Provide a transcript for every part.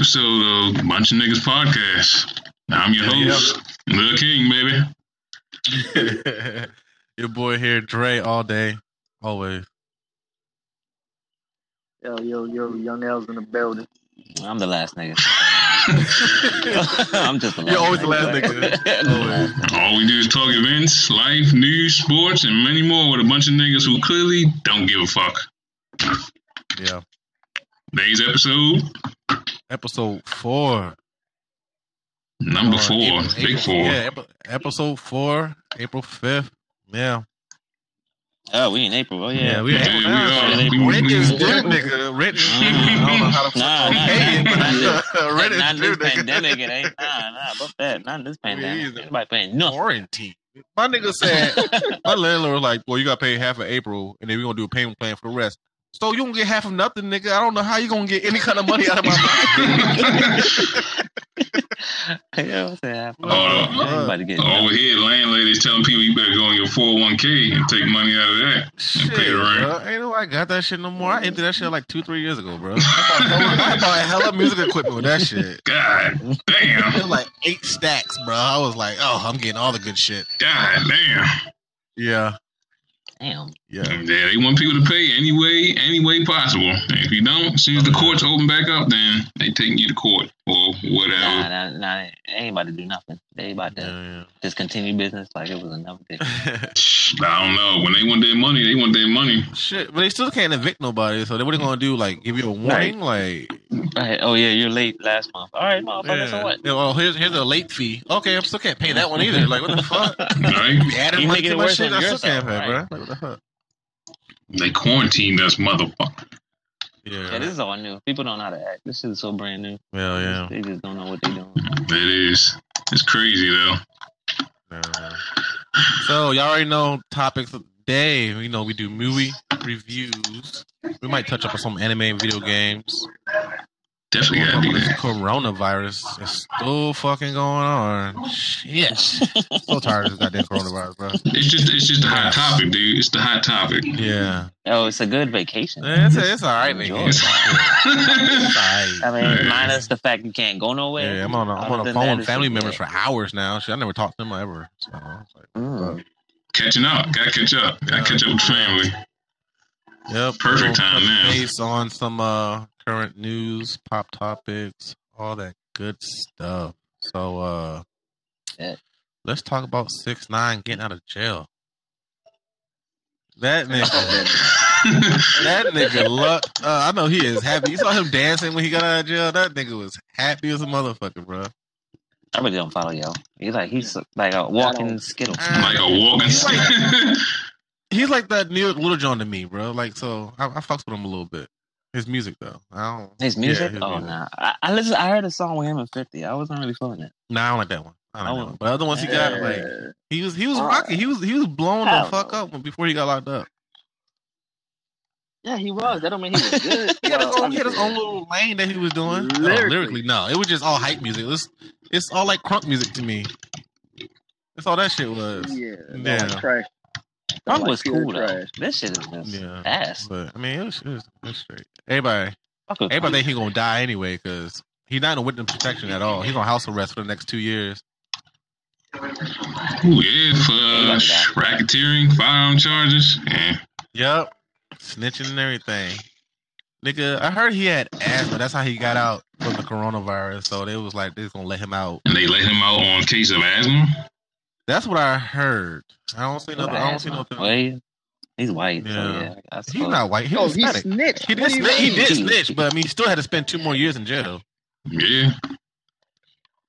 Welcome to another episode of Bunch of Niggas Podcast. I'm your Yeah, host, Lil King, baby. Your boy here, Dre, all day, always. Yo, yo, yo, young L's in the building. I'm the last nigga. I'm just the last You're always nigga. The last nigga. All we do is talk events, life, news, sports, and many more with a bunch of niggas who clearly don't give a fuck. Yeah. Today's episode, Episode four. number Uh, four, April- big April- four. Yeah, episode four, April 5th. Yeah. Oh, we in April. Oh yeah. Yeah, we Yeah, April we are. Rent is due, nigga. Rent is due. I don't know how to Nah, nah, pay it, nah, nah, but rent not is this due, nigga. pandemic. It ain't. Nah, nah. Fuck that. Not this pandemic. either. Anybody paying nothing. Quarantine. My nigga said, my landlord was like, well, you got to pay half of April, and then we're going to do a payment plan for the rest. So you don't get half of nothing, nigga. I don't know how you going to get any kind of money out of my pocket. yeah, what's that? Oh, uh, Everybody get. Uh, over here, landlady's telling people you better go on your 401k and take money out of that. Shit, pay the rent. bro. Ain't no I got that shit no more. I emptied that shit like two, three years ago, bro. I bought, hella- I bought hella music equipment with that shit. God It damn. was like eight stacks, bro. I was like, oh, I'm getting all the good shit. God damn. Yeah. Damn. Yeah. Yeah, they want people to pay any way, any way possible. And if you don't, as soon as the courts open back up, then they taking you to court or Nah, whatever. nah, nah. They ain't about to do nothing. They about to Yeah, just continue business like it was another day. I don't know. When they want their money, they want their money. Shit, but they still can't evict nobody. So they what they gonna do? Like give you a warning? Like, Right. Oh yeah, you're late last month. All right, motherfucker. So what? Yeah, well, here's here's a late fee. Okay, I still can't pay that one either. Like, what the fuck? Right? You added You money making to it my shit. I still yourself, can't pay, right. bro. Like, what the fuck? They quarantined us, motherfucker. Yeah. Yeah, this is all new. People don't know how to act. This shit is so brand new. yeah, yeah. They just don't know what they're doing. It is. It's crazy though. So y'all already know topics of the day. You know we do movie reviews. We might touch up on some anime and video games. Definitely gotta do This that. coronavirus is still fucking going on. Shit. so tired of this goddamn coronavirus, bro. It's just it's just a hot topic, dude. It's the hot topic. Yeah. Oh, it's a good vacation. Yeah, It's, it's all right, Enjoy nigga. It's all right. I mean, Yeah. minus the fact you can't go nowhere. Yeah, I'm on a, I'm on a phone with family members for hours now. Shit, I never talked to them ever. So like, Mm. Catching up. Gotta catch up. Gotta catch up with family. Yep. Perfect time touch now. Base on some uh current news, pop topics, all that good stuff. So uh Yeah. let's talk about six nine getting out of jail. That nigga that nigga luck uh, I know he is happy. You saw him dancing when he got out of jail. That nigga was happy as a motherfucker, bro. I really don't follow yo. He's like he's like a walking skittle. like a walking He's like- He's like that new Little John to me, bro. Like so I, I fucks with him a little bit. His music though. I don't His music? Yeah, his oh nah. I, I listen. I heard a song with him and Fifty. I wasn't really feeling it. Nah, I don't like that one. I don't I know. But other ones he got, like he was he was Uh, rocking. He was he was blowing the fuck know. up before he got locked up. yeah, he was. That don't mean he was good. He had Well, own he had his own little lane that he was doing. Lyrically, Lyrically. lyrically no, it was just all hype music. It's it's all like crunk music to me. That's all that shit was. Yeah, Yeah. Punk Like was cool though. trash. This shit is just Yeah. ass. But I mean, it was, it was, it was straight. Everybody, Fuck everybody think he gonna die anyway because he's not in witness protection at all. He's on house arrest for the next two years. Ooh, yeah, for uh, racketeering, firearm charges. Yeah. Yep. Snitching and everything. Nigga, I heard he had asthma. That's how he got out from the coronavirus. So they was like, they're gonna let him out. And they let him out on case of asthma. That's what I heard. I don't see nothing. I don't see nothing. Well, he- he's white. So Yeah. yeah, He's suppose. not white. He Oh, he snitched. He did do snitch. He did snitch, but I mean, he still had to spend two more years in jail. Yeah.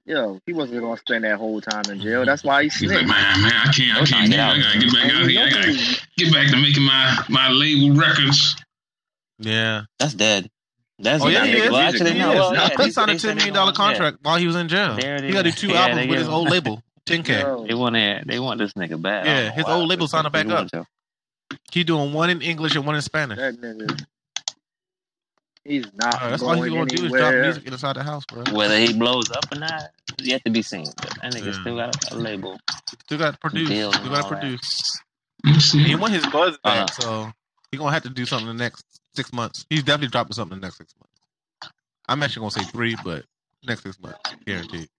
Yo, he wasn't gonna spend that whole time in jail. That's why he He's like, snitched. man, man, I can't, I can't times do it. I gotta get back out you here. I gotta get back to making my, my label records. Yeah. That's dead. That's Oh yeah, dead. he is. Well, He actually, is. no. Well, yeah, he they- signed a they said ten they million dollar gonna- yeah. contract while he was in jail. There He got to do two Yeah, albums with his old label, 10K. Yo, They want to. They want this nigga bad. Yeah, oh, his old label signed him back They up. Want. He doing one in English and one in Spanish. that nigga. He's not Uh, that's all he's gonna do is drop music inside the house, bro. Whether he blows up or not, is yet to be seen. But that nigga Yeah. still got a, a label. Still got to produce. Deals Still got to produce. He want his buzz back, Uh-huh. so he gonna have to do something in the next six months. He's definitely dropping something in the next six months. I'm actually gonna say three, but next six months, guaranteed.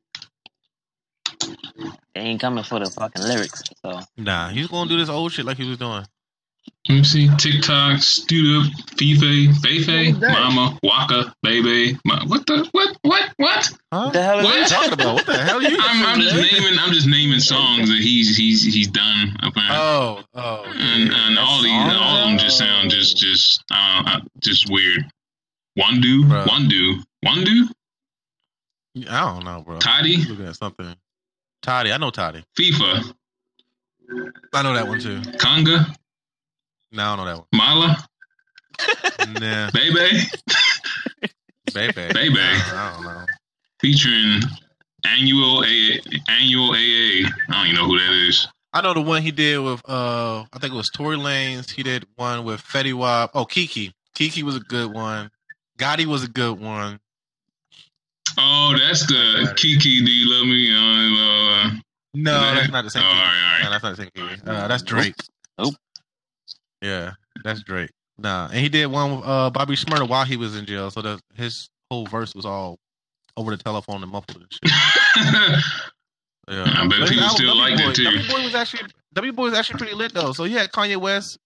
They ain't coming for the fucking lyrics. So Nah, he's gonna do this old shit like he was doing. Let me see. TikTok, Studio, Fife, Fefe. Mama, Waka, Baby. Ma- What the? What? What? What? Huh? what the hell is What? What are you that? talking about? What the hell are you? I'm, I'm just naming. I'm just naming songs that he's he's he's done. Apparently. Oh, oh. and, and all these, songs? all of them just sound just just uh, uh, just weird. One do, Bruh. one do, one do. I don't know, bro. Tati, I'm looking at something. Tati, I know Tati. FIFA, I know that one too. Conga, No, I don't know that one. Mala, one. Nah, Bebe, baby. Baby. I don't know. featuring Anuel A Anuel AA. I don't even know who that is. I know the one he did with uh I think it was Tory Lanez. He did one with Fetty Wap. Oh, Kiki. Kiki was a good one. Gotti was a good one. Oh, that's the Kiki. Do you love me? Uh, uh, No, Yeah. that's not the same Oh, all right, all right. No, that's not the same Kiki. Uh, that's Drake. Nope. Yeah, that's great. Nah, and he did one with uh Bobby Shmurda while he was in jail. So his whole verse was all over the telephone and muffled and shit. Yeah, I bet But people still W liked it, too. W Boy was actually W Boy was actually pretty lit though. So yeah, Kanye West,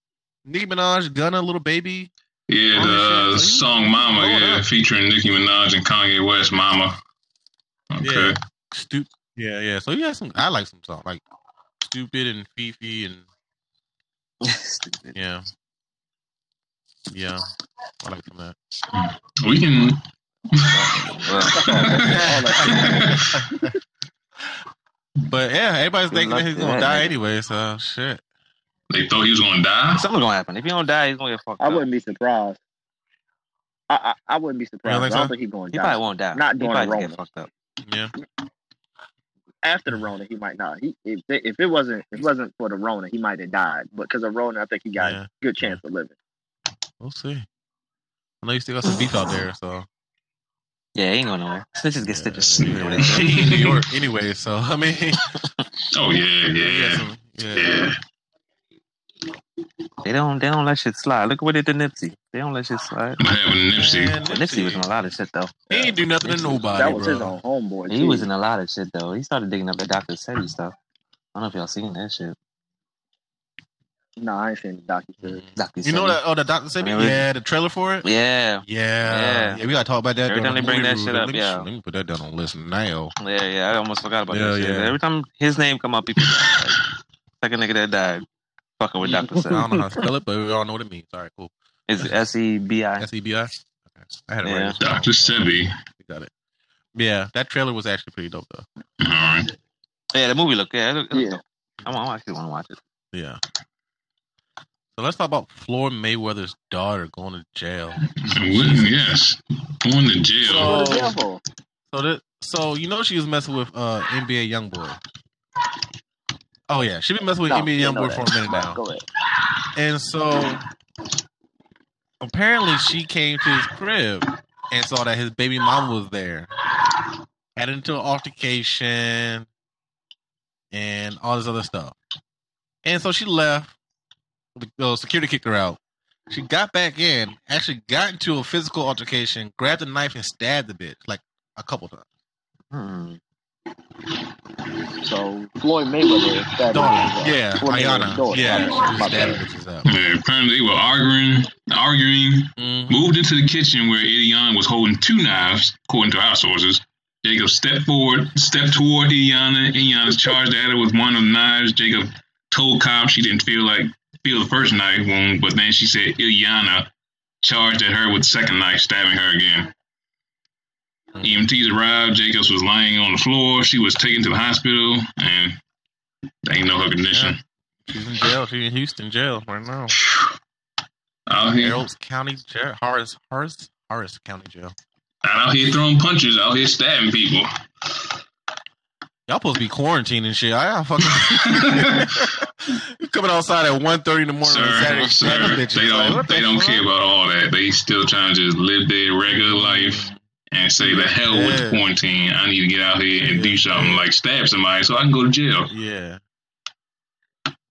Nicki Minaj, Gunna, Little Baby. yeah, the shit. song "Mama," yeah, up. featuring Nicki Minaj and Kanye West, "Mama." Okay. Yeah. Stupid. Yeah, yeah. So yeah, some I like some songs like Stupid and Fifi and Stupid. yeah, yeah. I like that. We can. But yeah, everybody's Good thinking luck that he's to gonna that, die nigga. anyway. So shit. they thought he was gonna die. something's gonna happen. If he don't die, he's gonna get fucked up. I up. wouldn't be surprised. I I, I wouldn't be surprised. think I don't so? think he's going He to probably won't die. Not he during probably the just get fucked up. Yeah. After the Rona, he might not. He if it, if it wasn't if it wasn't for the Rona, he might have died. But because of Rona, I think he got Yeah. a good chance of living. We'll see. I know you still got some beef out there, so Yeah, he ain't going nowhere. Snitches get stitches. You know what they say. he in New York anyway. So I mean, Oh yeah, he got yeah, some- yeah. yeah. They don't. They don't let shit slide. Look what they did to Nipsey. They don't let shit slide. What happened to Nipsey? Man, But Nipsey was in a lot of shit though. He ain't do nothing to nobody, that was bro. his own homeboy. He too. was in a lot of shit though. He started digging up the Dr. Sebi stuff. I don't know if y'all seen that shit. No, I ain't seen the docu series. Dr. You know Sebi. that? Oh, the Doctor said, Remember? yeah, the trailer for it. Yeah, Yeah, Yeah. we gotta talk about that. Every during time the they bring movie that shit review. up, let me, yeah. let me put that down on the list now. yeah, yeah. I almost forgot about Yeah, that shit. yeah. Every time his name come up, people die. Like, like a nigga that died, fucking with Dr. I don't know how to spell it, but we all know what it means. All right, cool. Is it S E B I? S E B I. Okay, I had it Yeah. right. Dr. Sebi. We got it. Yeah, that trailer was actually pretty dope though. All right. Yeah, the movie look. Yeah, it look, it look Yeah. dope. I, want, I actually want to watch it. Yeah. So let's talk about Floyd Mayweather's daughter going to jail. Wouldn't- yes, going to jail. Go to So- jail. So that so you know she was messing with uh NBA YoungBoy. Oh yeah, she been messing with No, know YoungBoy for a minute now. Go ahead. And so apparently she came to his crib and saw that his baby mama was there. Had into an altercation and all this other stuff. And so she left. The security kicked her out. She got back in, actually got into a physical altercation, grabbed a knife and stabbed the bitch like a couple times. Hmm. So Floyd Mayweather is stabbing Daughter, uh, yeah, Floyd Iyanna, daughter. yeah, My she bad. was My stabbing bad. bitches up. Yeah, apparently they were arguing, arguing, Mhm. moved into the kitchen where Iyanna was holding two knives, according to our sources. Jacob stepped forward, stepped toward Iyanna. Iyanna charged at her with one of the knives. Jacob told cops she didn't feel like feel the first knife wound, but then she said Iyanna charged at her with the second knife, stabbing her again. EMTs arrived. Jacobs was lying on the floor. She was taken to the hospital, and they ain't know her condition. She's in jail. She's in Houston jail right now. Out here, Harold's County Jail, Horace, Horace, Horace County Jail. out here throwing punches, out here stabbing people. Y'all supposed to be quarantining shit. I fucking you coming outside at 1.30 in the morning on sir, Saturday. sir, they don't the they don't fuck? care about all that. They still trying to just live their regular life and say the hell with the quarantine. I need to get out here and Yeah. do something like stab somebody so I can go to jail. Yeah,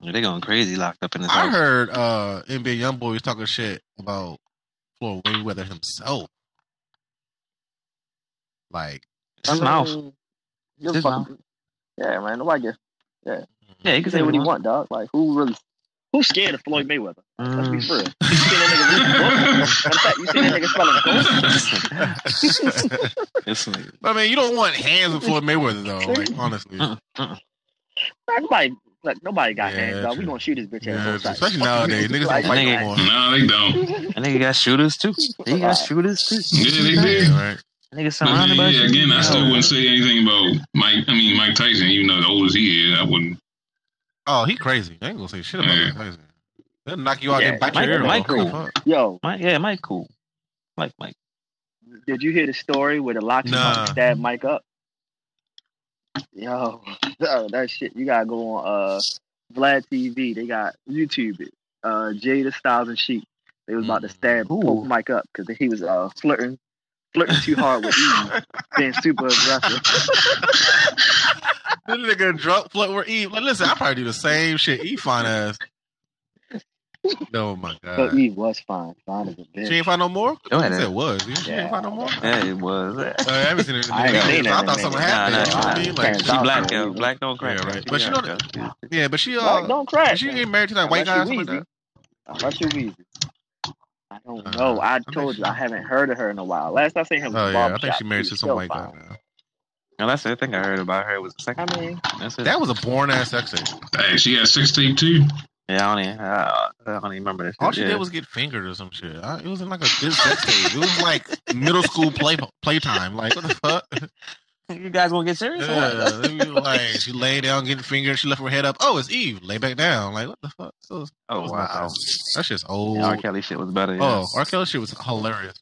Yeah, they going crazy locked up in this I house. heard uh NBA YoungBoy was talking shit about Floyd Mayweather himself. Like, His I mouth. mean, you're His fucking- Yeah, man. Nobody gets. Yeah, Yeah, he can can say what he want, dog. Like who really? Who's scared of Floyd Mayweather? Let's be Mm. for real. You seen that nigga read the book? Matter of fact, you seen that nigga spelling gold? This nigga. I mean, you don't want hands with Floyd Mayweather though. Like, honestly, Mm, mm. Man, Nobody, like nobody got Yeah, hands, dog. We true. gonna shoot this bitch ass yeah, on sight. especially nowadays, niggas don't Like, fight no more. no, they don't. That nigga got shooters too. He got shooters too. Yeah, they did. Yeah, right. Nigga But surrounded by yeah, again, I still wouldn't say anything about Mike. I mean, Mike Tyson, even though the old as he is, I wouldn't. Oh, he crazy. I ain't gonna say shit about Yeah. Mike Tyson. They'll knock you out Yeah, and bite Mike- your ear Mike off. What the cool. Yo, Mike, yeah, Mike cool. Like Mike. did you hear the story where the Loxy Nah. stabbed Mike up? Yo, oh, that shit. You gotta go on uh Vlad TV. They got YouTube it. Uh, Jada Styles and Sheek. They was about to stab Ooh. Mike up because he was uh flirting, flirting too hard with Eve, being super aggressive. This nigga drunk flirt with Eve. Like, listen, I probably do the same shit. Eve fine ass. Oh my But god. Eve was fine, fine as a bitch. She ain't find no more? Go She ahead. said was. She Yeah. ain't find no more? Yeah, it was. Uh, I haven't seen it. in I ain't seen it I thought a something minute. happened. Nah, you know what I mean? Like, She She black, Yeah, yo. Black don't crack. Yeah, right. She But she black, don't- yo. yeah, but she uh, Like, don't crack. she ain't married to that white guy. or Unless something you like that? Unless you Weezy. I don't Uh, know. I I think told she- you I haven't heard of her in a while. Last I seen her was Oh yeah, I think she married to some white guy fine. now. And that's the thing I heard about her It was the second. I mean, That's it. That was a born ass sex. Hey, she got sex tape too. Yeah, I don't even. Uh, I don't even remember this. All she yeah. did was get fingered or some shit. I, it wasn't like a good sex tape. It was like middle school play playtime. Like what the fuck? You guys want to get serious? or Yeah, what? they be like she lay down getting fingered. She left her head up. Oh, it's Eve. Lay back down. Like what the fuck? So, Oh wow. that's just old. Yeah, R. Kelly shit was better. Yeah. Oh, R. Kelly shit was hilarious.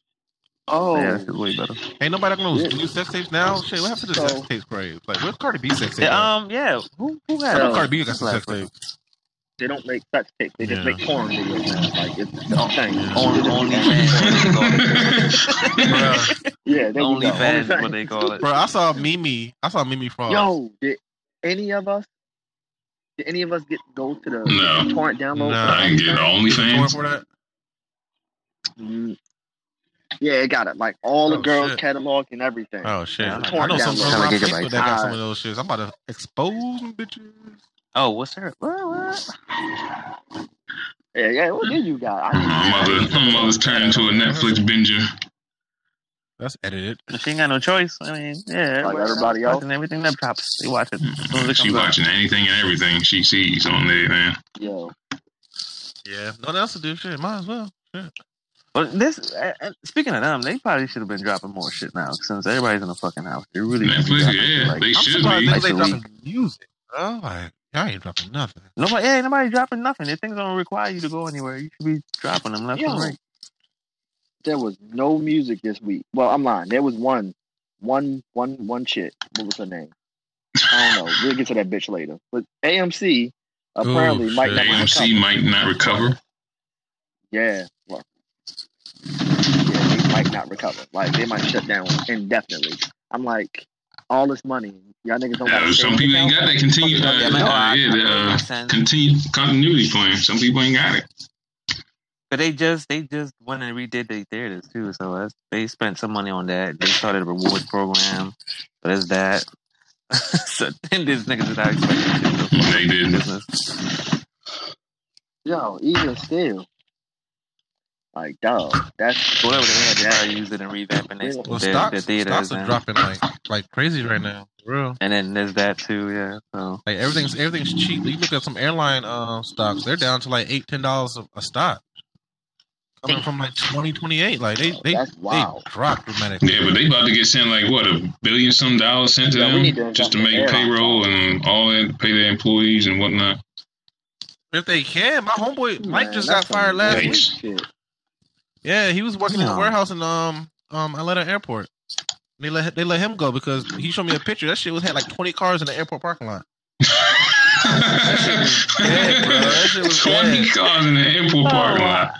oh, yeah, that shit was way better. Ain't nobody gonna Yeah. do sex tapes now. Shit, what happened to the So- sex tapes craze? Like, where's Cardi B sex tape? Yeah, um, yeah. Who who got I know uh, Cardi B got some sex tapes. They don't make sex tapes. They just Yeah. make porn videos now. Like it's, it's a thing. Only, only Bruh, Yeah, there you Only go. fans is what they call it. bro, I saw Mimi. I saw Mimi Faust. Yo, did any of us? Did any of us get go to the No. torrent download? No. I didn't get OnlyFans? You was for that? Mm. Yeah, it got it. Like all the Oh, girls shit. catalog and everything. Oh shit! Yeah, I know some down girls on low. That got some of those shits. I'm about to expose them bitches. Oh, what's her? What? what? Yeah, yeah. What did you got? My I, mother, my mother's turned into a Netflix binger. That's edited. She ain't got no choice. I mean, yeah, Like everybody everybody else else? watching everything that drops. They watch it. As soon as it She comes out. watching anything and everything she sees on there, man. yo, Yeah, nothing else to do. Shit, might as well. But this, uh, uh, speaking of them, they probably should have been dropping more shit now since everybody's in the fucking house. They really should be Netflix, dropping yeah, like- they I'm should surprised be. niggas Twice ain't a dropping music. Bro. Like, y'all ain't dropping nothing. Nobody, yeah, nobody dropping nothing. If things don't require you to go anywhere, you should be dropping them left Yo. and right. there was no music this week. Well, I'm lying. There was one, one, one, one shit. What was her name? I don't know. We'll get to that bitch later. But AMC apparently Ooh, might shit. not AMC recover. might not recover. Yeah. Well, yeah, they might not recover. Like they might shut down indefinitely. I'm like, all this money, y'all niggas don't. got Uh, some people ain't got that continue. Fuck Uh, Yeah, got? man, uh, I- yeah, the, uh, continue continuity plan. Some people ain't got it. But they just they just went and redid their theaters too. So that's, they spent some money on that. They started a rewards program. But it's that. so then this niggas is not expecting to fuck They didn't. business. Yo, even still, like, dog, that's Whatever they had, they probably used it in revamping their, Well, their, stocks, their theaters. stocks are and, dropping like like crazy right now. For real. and then there's that too. Yeah. So Like everything's everything's cheap. You look at some airline uh, stocks; they're down to like eight, ten dollars a, a stock, coming from like twenty, twenty eight. Like they they That's they dropped dramatically. Yeah, but they about to get sent like what a billion some dollars sent to Yeah, we need to them just to invest in make airline payroll and all that, to pay their employees and whatnot. If they can, my homeboy Mike Man, just got fired last week. Shit. Yeah, he was working in the warehouse in um um Atlanta airport. They let they let him go because he showed me a picture. That shit was had like twenty cars in the airport parking lot. bad, bro. That shit was Twenty bad. cars in the airport parking lot.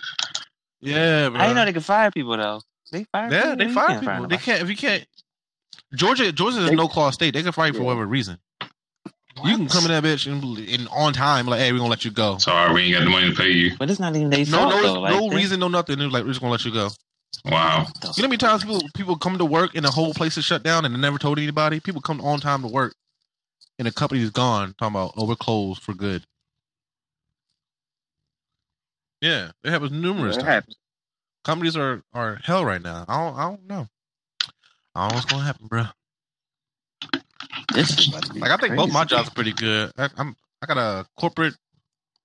Yeah, bro. I didn't know they could fire people though. They fire. yeah, people? they fire can't people. They can't if you can't. Georgia, Georgia is a no call state. They can fire you for whatever reason. You can come in that bitch and, and on time, like, hey, we're gonna let you go. Sorry, we ain't got the money to pay you. But it's not even they No, fault no, though. Like, no they- reason, no nothing. It was like we're just gonna let you go. Wow. You know how many times people people come to work and the whole place is shut down and they never told anybody? People come on time to work and the company's gone, talking about oh we're closed for good. Yeah, it happens numerous It times. happens. Companies are are hell right now. I don't I don't know. I don't know what's gonna happen, bro. This is about to be Like I think both my jobs are pretty good. I, I'm I got a corporate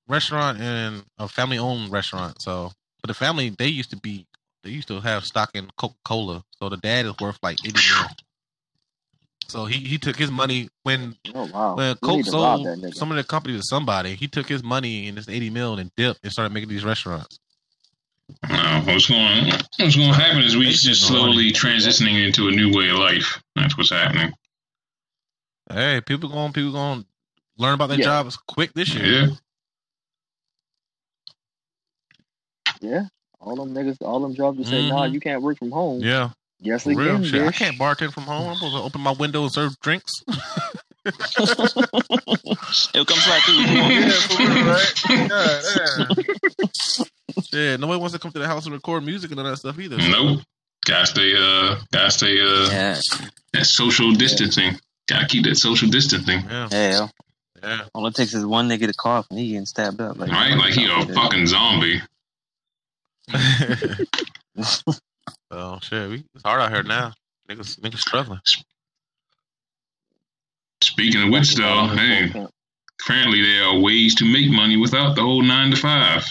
restaurant and a family owned restaurant. So, but the family they used to be they used to have stock in Coca Cola. So the dad is worth like eighty mil. So he he took his money when Oh wow. when Coke need to rob sold that nigga. some of the company to somebody. He took his money and this eighty mil and dipped and started making these restaurants. Uh, what's going What's going to happen is we They just slowly transitioning into a new way of life. That's what's happening. Hey, people going people going to learn about their Yeah. jobs quick this year. Yeah. Yeah. All them niggas, all them jobs that say, nah, Mhm. you can't work from home. Yeah, Yes, for real again, shit. I can't bartend from home. I'm supposed to open my window and serve drinks. It'll come slide through. yeah, for real, right? God, yeah. Nobody wants to come to the house and record music and all that stuff either. Nope. Gotta stay. Uh. Gotta stay. Uh. Yeah, That social distancing. Gotta keep that social distancing. Yeah, hell. yeah. All it takes is one nigga to cough and he getting stabbed up. Like, Right? Like he a fucking zombie. oh shit, we, it's hard out here now. Niggas, niggas struggling. Speaking of which, though, hey, currently there are ways to make money without the whole nine to five.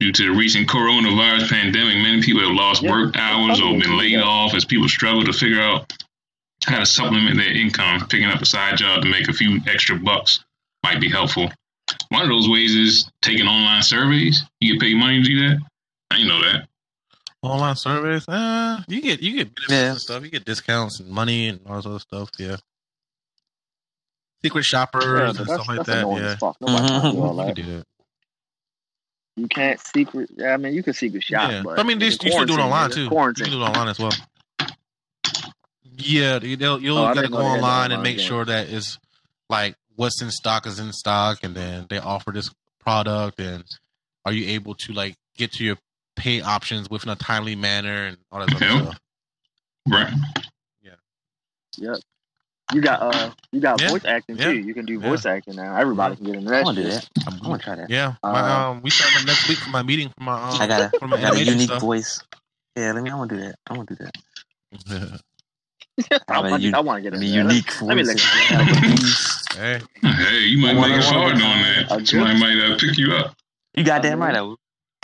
Due to the recent coronavirus pandemic, many people have lost Yeah, work hours or been laid off as people struggle to figure out how to supplement their income. Picking up a side job to make a few extra bucks might be helpful. One of those ways is taking online surveys. You get paid money to do that. I didn't know that. Online surveys, uh, you get you get benefits Yeah. and stuff. You get discounts and money and all this other stuff. Yeah, secret shoppers Yeah, and stuff like that. Yeah, as fuck. Nobody wants to do all you you can't secret. I mean, you can secret shop, Yeah, but I mean, this, you should do it online too. You Quarantine. can do it online as well. Yeah, you- they'll, you'll Oh, got to didn't go know they had that online and online make game. sure that it's like what's in stock is in stock, and then they offer this product, and are you able to like get to your pay options within a timely manner and all that other Yep. stuff. Right. Yeah. Yep. You got uh, you got Yeah, voice acting yeah, too. You can do yeah. voice acting now. Everybody can get in into I that want to do shit. that. I'm- gonna try that. Yeah, my, Uh, um, we starting up next week for my meeting for my um, I got a, for my I got a unique stuff. voice. Yeah, let me. I want to do that. I want to do that. I have a want, I want to get a in mean, there. unique Let me look hey, Hey, you might make it I wanna hard be doing that. a Somebody might uh, pick you up. You got I damn right. I will.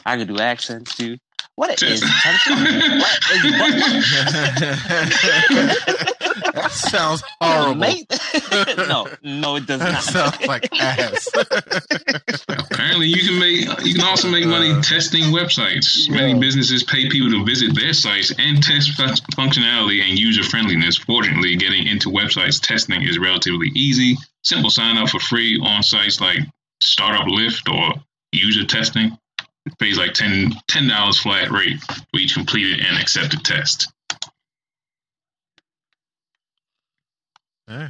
I can do accents too. What is country? what is what? That sounds horrible. Mate? no, no, it does That not. sounds like ass. Apparently, you can make. You can also make money Uh, testing websites. Many businesses pay people to visit their sites and test fun- functionality and user friendliness. Fortunately, getting into websites testing is relatively easy. Simple sign up for free on sites like Startup Lift or User Testing. It pays like 10 dollars flat rate for each completed and accepted test. Hey,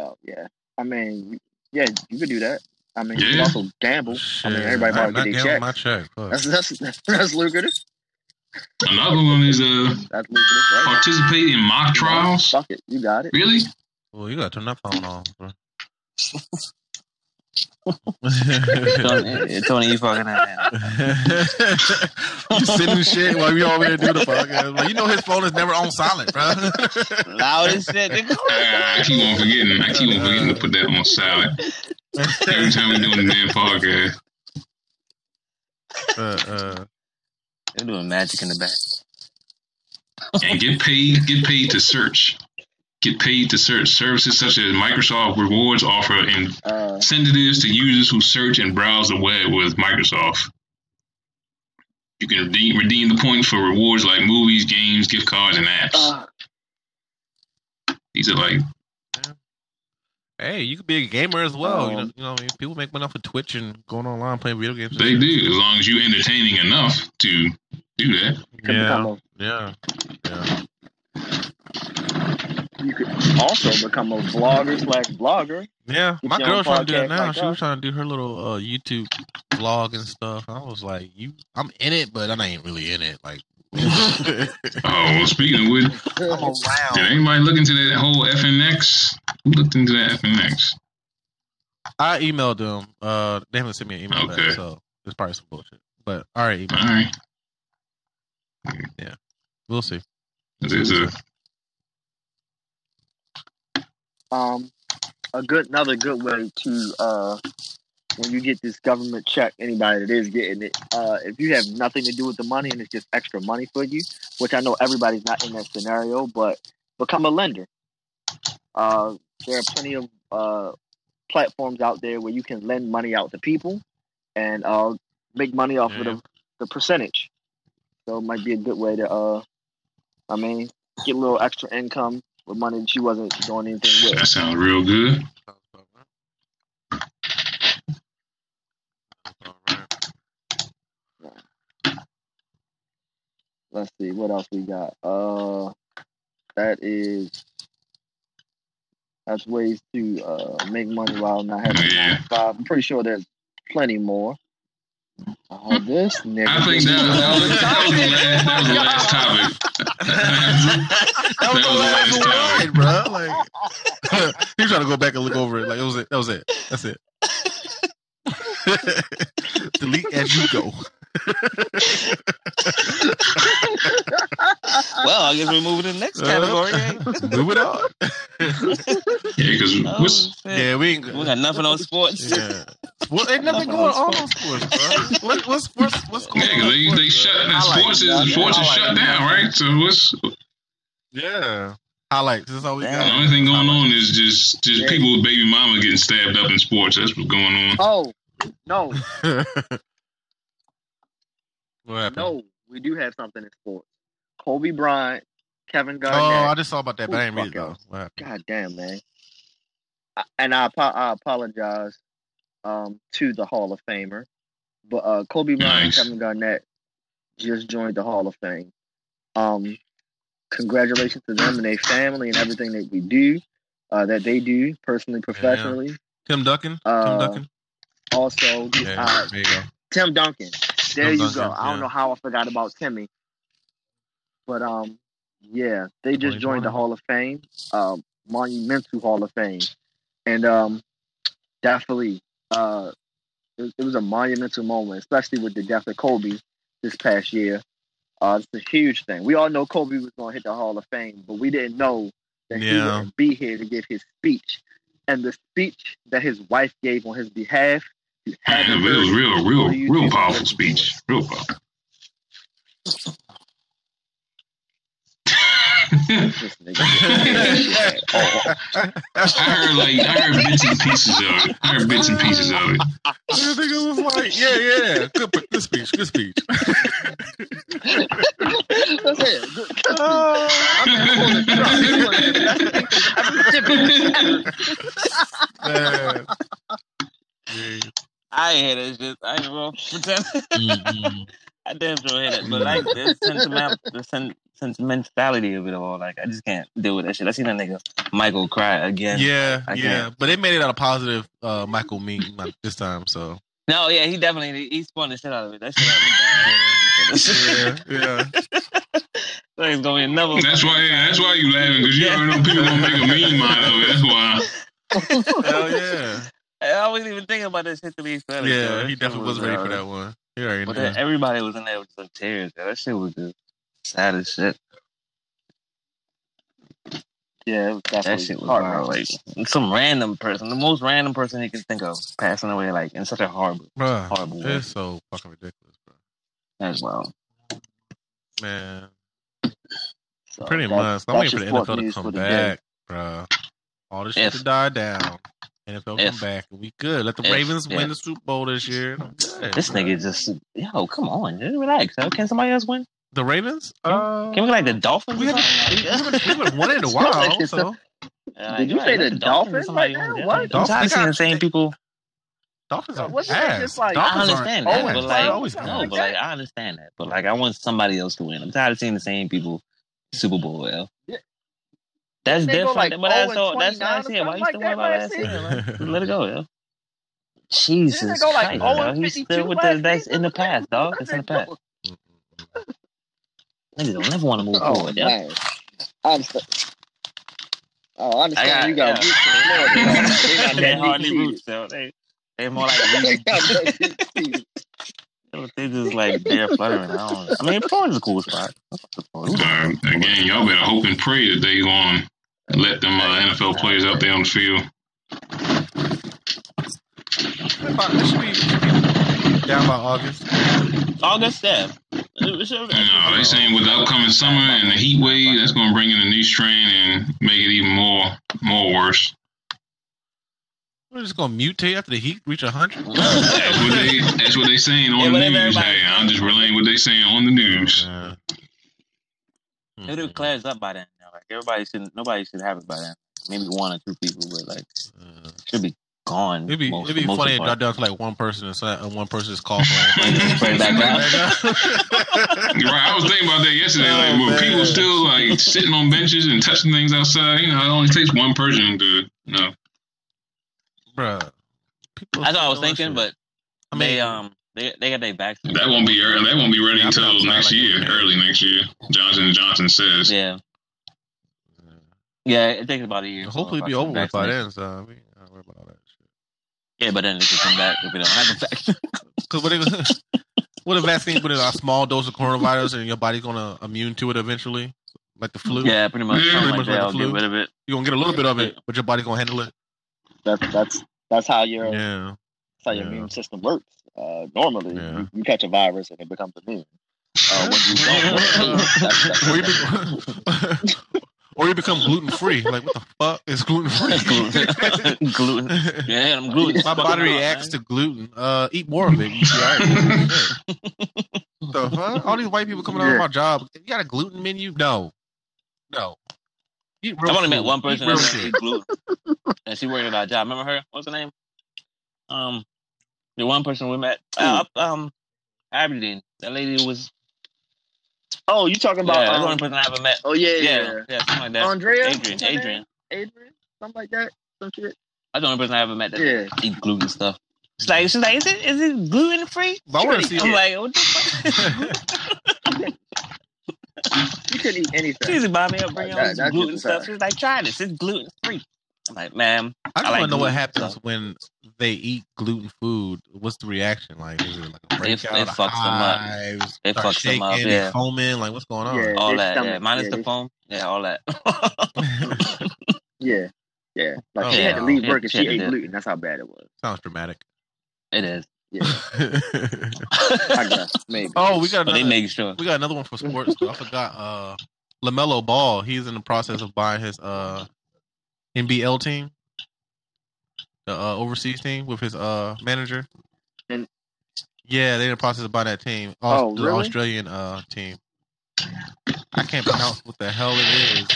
Oh yeah. I mean, yeah, you could do that. I mean, you can also gamble. I mean, shit. everybody I'm probably not get their gambling check. my check. Fuck. That's that's that's lucrative. Another one is uh, That's lucrative, right? participate in mock trials. Fuck it, you got it. Really? Well, you gotta turn that phone on, bro. Tony, Tony, you fucking up, man. you sending shit while we all here do the podcast. Well, you know his phone is never on silent, bro. Loud as shit. nigga. I keep on forgetting. I keep on forgetting to put that on silent every time we doing the damn podcast. uh, uh, They're doing magic in the back. and get paid get paid to search get paid to search services such as microsoft rewards offer Uh, incentives to users who search and browse the web with microsoft you can redeem, redeem the points for rewards like movies games gift cards and apps uh, these are like hey, you could be a gamer as well. you know, Um, you know, I mean, people make money off of Twitch and going online playing video games. they do as long as you're entertaining enough to do that Yeah, yeah, yeah. You could also become a vlogger slash blogger. Yeah, my your girl trying to do it now. like she was trying to do her little uh, YouTube vlog and stuff. I was like, "You, I'm in it, but I ain't really in it." Like, Oh, well, speaking of which, I'm did anybody look into that whole FNX? Who looked into that FNX? I emailed them. Uh, they haven't sent me an email Okay. back, so it's probably some bullshit. But all right, All email. right. we'll see. There's a um a good another good way to uh when you get this government check anybody that is getting it uh if you have nothing to do with the money and it's just extra money for you which i know everybody's not in that scenario but become a lender. Uh there are plenty of uh platforms out there where you can lend money out to people and uh make money off of the, the percentage. So it might be a good way to uh i mean get a little extra income with money that you wasn't doing anything with that sounds real good. let's see what else we got. Uh, that is that's ways to uh make money while not having a Yeah. five. I'm pretty sure there's plenty more. Oh, this nigga. I think that, that, was, that, was the last, that was the last topic. That was the last the last bro. Like, he was trying to go back and look over it. Like, it was it. That was it. That's it. Delete as you go. well, I guess we're moving to the next Uh, category. eh? Move it on. Yeah, because Oh, what's. Yeah, we ain't. we got nothing on sports. Yeah. Well, ain't nothing Nothing going on on on sports, bro. What, what's what's what's going yeah, on? 'cause they in they sports, shut bro? the sports is Highlights, sports is yeah. shut down, right? So what's Yeah. Highlights. That's all we the got. only thing going on is just just Yeah. people with baby mama getting stabbed up in sports. That's what's going on. Oh no, what happened? no, we do have something in sports. Kobe Bryant, Kevin Garnett. Oh, I just saw about that, but I didn't read it though. What happened? God damn, man. I- And I, I apologize um, to the Hall of Famer, but uh, Kobe Bryant Nice. and Kevin Garnett just joined the Hall of Fame. Um, congratulations to them and their family and everything that we do, uh, that they do personally, professionally. Tim Duncan. Uh, Tim Duncan. Also, Yeah, uh, there you go. Tim Duncan. There you Duncan, go. I don't know how I forgot about Timmy, but um, yeah, they just joined the Hall of Fame, um, monumental Hall of Fame, and um, definitely, uh, it, it was a monumental moment, especially with the death of Kobe this past year. Uh, it's a huge thing. We all know Kobe was going to hit the Hall of Fame, but we didn't know that he would be here to give his speech. And the speech that his wife gave on his behalf, Yeah, but it was heard real, real, real powerful speech. Real powerful. This nigga. I heard like I heard bits and pieces of it. I heard bits and pieces of it. I think it was like, yeah, yeah, good, good speech, good speech. That's it. Good- good I'm gonna pull the truck. This one is the best thing I've ever Man. shipped. I ain't hear that shit. I ain't gonna pretend. Mm-mm. I damn sure hear that. But like the sentiment, the sen- sentimentality of it all, like I just can't deal with that shit. I seen that nigga Michael cry again. Yeah, I yeah, can't. but they made it out a positive uh, Michael meme like, this time. So No, yeah, he definitely he spun the shit out of it. That shit had me down. yeah, yeah. So it's gonna be another. That's why. Yeah, that's why you laughing because you already know people gonna make a meme out of it. That's why. Hell yeah, I wasn't even thinking about this shit till he said it. yo. yeah. That He shit definitely was ready for that one. He already But knew. then everybody was in there with some tears. yo. That shit was just sad as shit. Yeah, That definitely shit was heartbreaking. wild. Like some random person, the most random person he can think of, passing away like in such a horrible, Bruh, horrible way. it's so fucking ridiculous, bro. As well, Man, So pretty that's- much. I'm waiting for the NFL to come for the day. back, bro. All this shit If. to die down. NFL If. come back we good. Let the If. Ravens Yeah. win the Super Bowl this year. I'm good, This bro. nigga just, yo, come on, just relax. Can somebody else win? the Ravens. Uh, Can we like the Dolphins? we haven't, something? we haven't, won in a It's not like while, it's so Yeah, Did you say let the or Dolphins somebody right now? yeah. What? I'm Dolphins, tired of seeing the same people. Dolphins are Wasn't ass. just like- I Dolphins are understand that, but like, always no, but like, I understand that, but like, I want somebody else to win. I'm tired of seeing the same people Super Bowl. Well, That's They different. like but that's oh, all. That's what I 29 or said. Why you still worry about that last last season? Let it go, yo. Jesus go like Christ, 0 yo. He's oh, still with last the. That's in the past, dog. It's in the past. Niggas don't never want to move Oh forward, yo. man, I understand. Oh, I understand. I got- you got yeah. roots in Florida. They not they that hardly deep roots, though. They they more like. They roots. not that deep seated. They just like they're fluttering. I don't. I mean, Florida's a cool spot. Again, y'all better hope and pray that they going to let them uh, NFL players out there on the field. About- It should be, should be down by August. August, yeah. It should- No, they saying with the upcoming summer and the heat wave, that's going to bring in a new strain and make it even more more worse. We're just gonna mutate after the heat reach hundred. That's what they that's what they saying on Yeah, the news. Hey, I'm just relaying what they saying on the news. Yeah. It'll clears up by then. You know, Like everybody should, nobody should have it by then. Maybe one or two people, but like Uh, should be gone. It'd be most- it'd be funny if the y'all down to like one person and, so- one person's is coughing. Bring it back. Right, I was thinking about that yesterday. Like, Oh, were man. people still like sitting on benches and touching things outside? You know, it only takes one person to, you know. Bruh. That's what I was thinking, shit. but I they mean, um they they got their vaccine. That won't be early. That won't be ready Yeah, I've been until outside next like year, early next year. Johnson and Johnson says. Yeah, yeah. It takes about a year. hopefully for be over with by then. So I mean, I don't worry about all that shit. Yeah, but then it can come back if we don't have a vaccine. Because what if what if vaccine put in a small dose of coronavirus and your body's gonna immune to it eventually, like the flu? yeah, pretty much. Yeah, pretty like much that. like I'll the get flu. rid of it. You're gonna get a little bit of it, but your body's gonna handle it. That's that's that's how your Yeah. that's how your Yeah. immune system works. Uh, normally, Yeah. you, you catch a virus and it becomes immune. Uh, when you don't, that's, that's, or, you be- or you become gluten free. Like what the fuck is gluten free? gluten. gluten. Yeah, I'm gluten. My body reacts to gluten. Uh, eat more of it. All right. The fuck? All these white people coming out of my job. You got a gluten menu? No, no. I've only met one person that eat gluten, and she worked at our job. Remember her? What's her name? Um, the one person we met. Uh, up, um, Aberdeen. That lady was. Oh, you talking about? yeah, that's the um, only person I ever met. oh yeah, yeah, Yeah, yeah. yeah, something like that. Andrea, Adrian, what's her name? Adrian. Adrian, something like that. Some shit. That's the only person I ever met that Yeah. eat gluten stuff. She's like, she's like, is it is it gluten free? I want to see. I'm like, what the fuck? You couldn't eat anything. she used to buy me up, bring That- all that's gluten stuff. She's like, try this. It's gluten free. I'm like, ma'am, I just I like want to know what happens so- when they eat gluten food. What's the reaction like? Is it like a It- breakout? it fucks them up. It start fucks them up, yeah. foaming. Like what's going on? Yeah. all They that. Yeah, minus yeah, the foam. Yeah, all that. Yeah, yeah. Like Oh, she had to leave yeah. work and She she ate do gluten. That's how bad it was. Sounds dramatic. it is. Yeah, I guess maybe. oh, we got But they another. make sure. We got another one for sports. I forgot. Uh, Lamelo Ball. He's in the process of buying his uh NBL team, the uh, overseas team with his uh manager. And- yeah, they're in the process of buying that team. Oh, the? Australian uh team. I can't pronounce what the hell it is.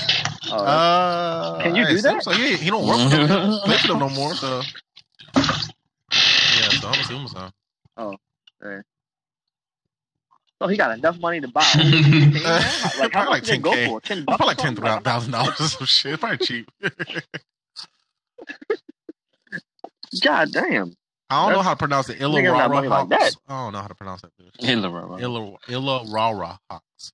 Oh, Uh, Can you do that? So yeah, he don't work for them. He don't play for them no more. So yeah, so I'm assuming so. So he got enough money to buy. a whole team now? like how Probably much like did it go 10K. for? Ten bucks. Probably like or ten something? thousand dollars or some shit. Probably cheap. God damn. I don't know how to pronounce it. Nigga got money Illawarra like Hawks. that. I don't know how to pronounce that. bitch. Hitler, bro. Illa Illawarra Hawks.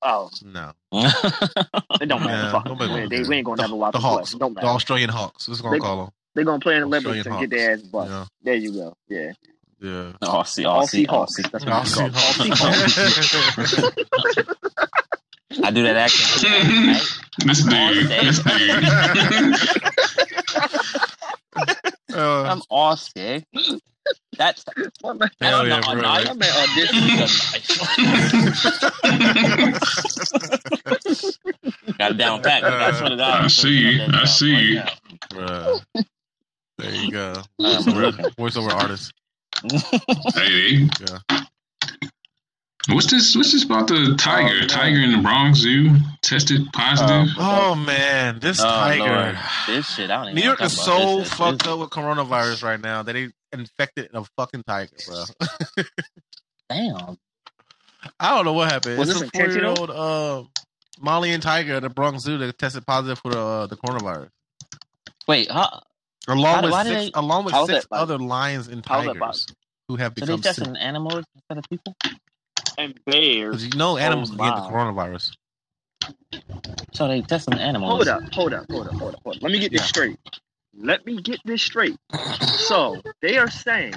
Oh, No, it don't matter. Yeah, Fuck nobody They, we ain't gonna never watch the them play. Hawks, Don't the. Australian Hawks. This is gonna They- call them. They're gonna play in the Olympics Australian and get their ass bust. Yeah, There you go. Yeah. Yeah. Aussie, Aussie Aussie, Aussie. That's what it's called. Aussie Aussie Hawks. Hawks. I do that accent. Right? this dude, this dude. uh, I'm Aussie. That's My man, Hell yeah, no, bro. no, my right? man auditioned. got it down pat. I swear to God. I see. I see you. bruh. There you go. I'm broken. Voiceover artist. Hey, Yeah. what's this? What's this about the tiger? Oh. Tiger in the Bronx Zoo tested positive. Oh man, this Oh, tiger. Lord. This shit, I don't even New York is so this. This- fucked this- up with coronavirus right now that they infected a fucking tiger, bro. Damn. I don't know what happened. Was it's this a four-year-old Uh, Malayan Tiger at the Bronx Zoo that tested positive for the uh, the coronavirus, Wait, huh? Along How- with six, they- along with how's six that, like- other lions and how's that, tigers who have So they become sick. testing animals instead of people? And bears. Because you know animals Oh, can get the coronavirus. So they testing animals. Hold up, hold up, hold up, hold up, hold up. Let me get this Yeah. straight. Let me get this straight. So they are saying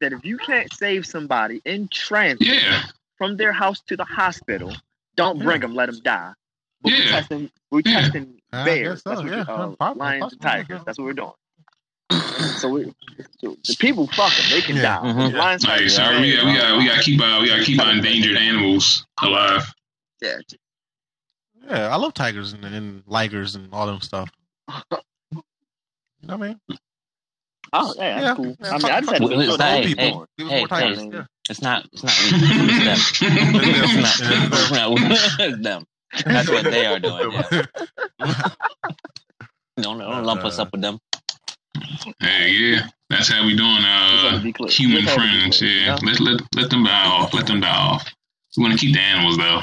that if you can't save somebody in transit Yeah, from their house to the hospital, don't bring them, let them die. But we're testing, we're Yeah. testing bears. so, That's what yeah. we- uh, lions and tigers. That's what we're doing. So, we, the people fucking. They can Yeah. die. Mhm. Lions, like tigers, sorry, we got we got we got to keep our we got to keep our endangered animals alive. yeah. Yeah, I love tigers and, and ligers and all them stuff. You know what I mean? Oh, yeah, that's Yeah. cool. Yeah, I mean, I just had to Well, make it's the old people. hey, were- Give hey, tigers. hey. Yeah. It's not. It's not. It's them. It's not. It's not. It's them. That's what they are doing. Yeah. Don't, don't lump us up with them. Hey, yeah, that's how we doing Just uh to be clear. human Just had to be friends. clear, Yeah, let let let them die off. Let them die off. We want to keep the animals though.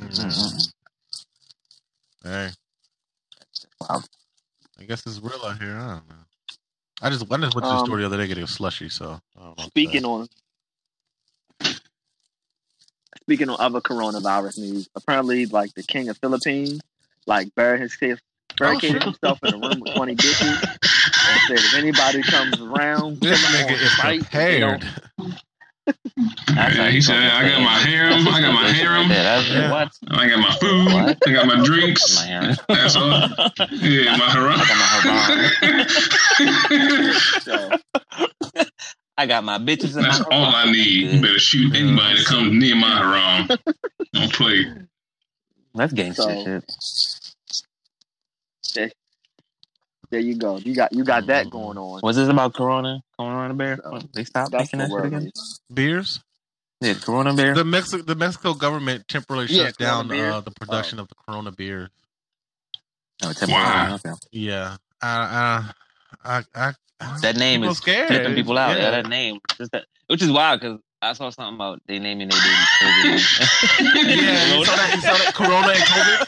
Mm. Hey. Wow. I guess it's real out here. I don't know. I just I just went to the Um, store the other day getting a slushy, so I don't know. Speaking on speaking on other coronavirus news, apparently, like the king of Philippines, like buried his barricaded oh, shit. himself in a room with twenty bitches and said if anybody comes around, this kill 'em nigga on is sight, if they prepared. That's how Yeah, he said, "I got my it. harem. I got my harem. Yeah, that's Yeah. what? I got my food. What? I got my drinks. My. That's all. Yeah, my haram. So, I got my bitches in That's my all I need. You better shoot anybody that comes near my haram. Don't play. That's gangster So- shit. There you go. You got you got that going on. Was this about Corona? Corona bear? So, They stopped That's making the that shit word. again? Beers. Yeah, Corona bear. The Mexico the Mexico government temporarily Yeah, shut down beer. uh, the production of the Corona beer. Oh, temporary. Why? Okay. Yeah. I I I, I That name people is scared. flipping people out. Yeah, Yeah. that name, just that, which is wild because I saw something about they naming their baby COVID. Yeah, you saw that, you saw that Corona and COVID.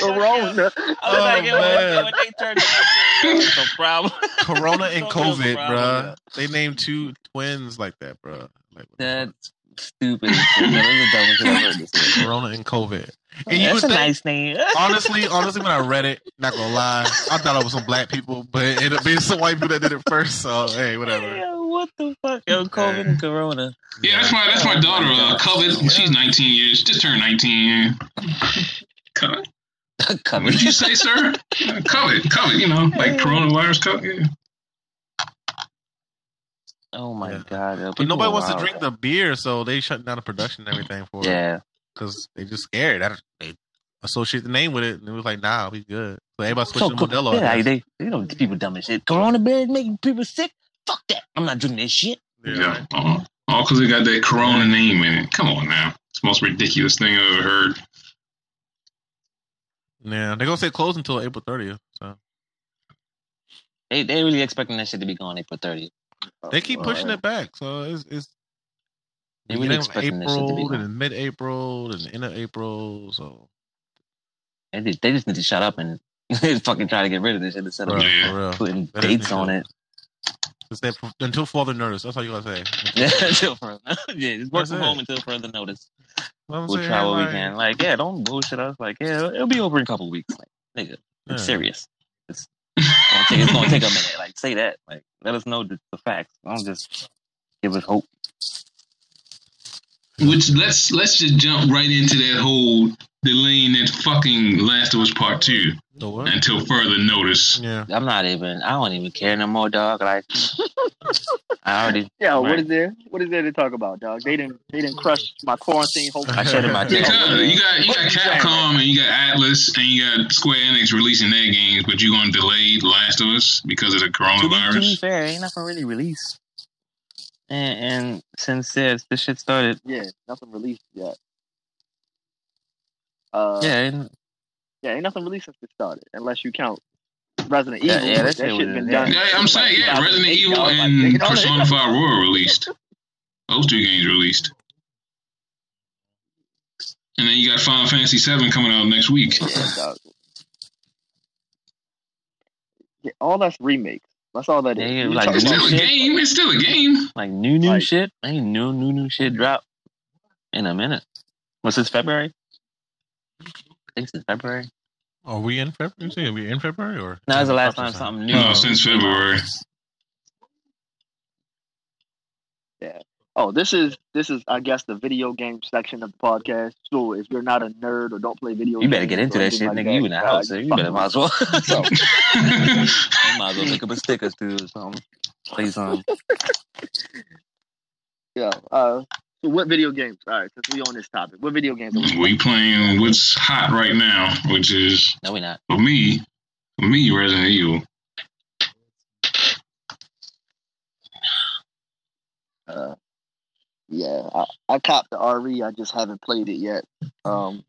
Corona. I was like, Oh, yo, man. when they turned it into problem. Corona and Don't feel the COVID, problem, bruh. They named two twins like that, bruh. Like, what? That's stupid. shit. That was the dumbest shit I've heard this year. Corona and COVID. And you That's a think, nice name. honestly, honestly, when I read it, not gonna lie, I thought it was some black people, but it ended up being some white people that did it first. So hey, whatever. Yo, what the fuck? Yo, COVID and Corona. Yeah, that's my that's my daughter. Uh, Covet. She's 19 years. Just turned 19. Yeah. Covet. What Covered. did you say, sir? Covet. Covet. You know, like coronavirus. Covet. Yeah. Oh my Yeah. god. yo, But nobody are wants to drink the beer, so they shut down the production and everything for it Yeah. because they just scared. I they associate the name with it, and it was like, nah, we good. So everybody switched So, to co- Modelo. yeah, I like guess. they, you know, people dumb as shit. Corona bears making people sick. Fuck that. I'm not drinking this shit. Yeah. Uh-huh. All all because it got that Corona name in it. Come on now. It's the most ridiculous thing I've ever heard. Yeah, they're gonna say close until April 30th. So They they really expecting that shit to be gone April 30th. Oh, they keep pushing it back. So it's it's They really beginning of expecting this shit to be April, gone. then mid-April, and end of April. So They, just- they just need to shut up and fucking try to get rid of this shit instead of Bruh, Yeah. for putting That is dates on it. It's that until further notice. That's all you gotta say. Yeah, until further. yeah, just work That's from it. home until further notice. What We'll saying, try what we like, can. Like, yeah, don't bullshit us. Like, yeah, it'll, it'll be over in a couple of weeks. Like, nigga, I'm yeah. serious. It's gonna, take, it's gonna take a minute. Like, say that. Like, let us know the, the facts. Don't just give us hope. Which let's let's just jump right into that whole delaying that fucking Last of Us Part Two until further notice. Yeah. I'm not even. I don't even care no more, dog. Like, I already. Yeah, what Right. is there? What is there to talk about, dog? They didn't they didn't crush my quarantine hope. I shed my tears. Because you got you got you saying, Capcom and you got Atlus and you got Square Enix releasing their games, but you're gonna delay Last of Us because of the To be, to be coronavirus. fair, ain't nothing really released. And, and since this, this shit started, Yeah, nothing released yet. Uh, yeah, yeah, ain't nothing released since it started, unless you count Resident Yeah, Evil. yeah, but that that shit shit been yeah. done. Yeah, I'm since, saying yeah, Resident Evil dog. Like, and nigga, Persona 5 Royal released. Those two games released. And then you got Final Fantasy VII coming out next week. Yeah. Yeah, all that's remakes. That's all that is. Yeah, We like It's new about- still a game. It's still a game. Like new new Like- shit. Ain't new new new shit drop in a minute. What's this February? I think it's February. Are we in February? You say Are we in February or? No, that's the last time something new. No, since February. Oh, this is this is I guess the video game section of the podcast. So if you're not a nerd or don't play video You games, better get into that shit, like nigga. You in the uh, house, so you better might as well. So, you might as well pick up a stick or two or something. Play some. yeah. Uh, so what video games? All right, since we on this topic, what video games? Are we we playing what's hot right now, which is No, we not. for me, for me, Resident Evil. Uh, yeah, I, I copped the RE. I just haven't played it yet. Um,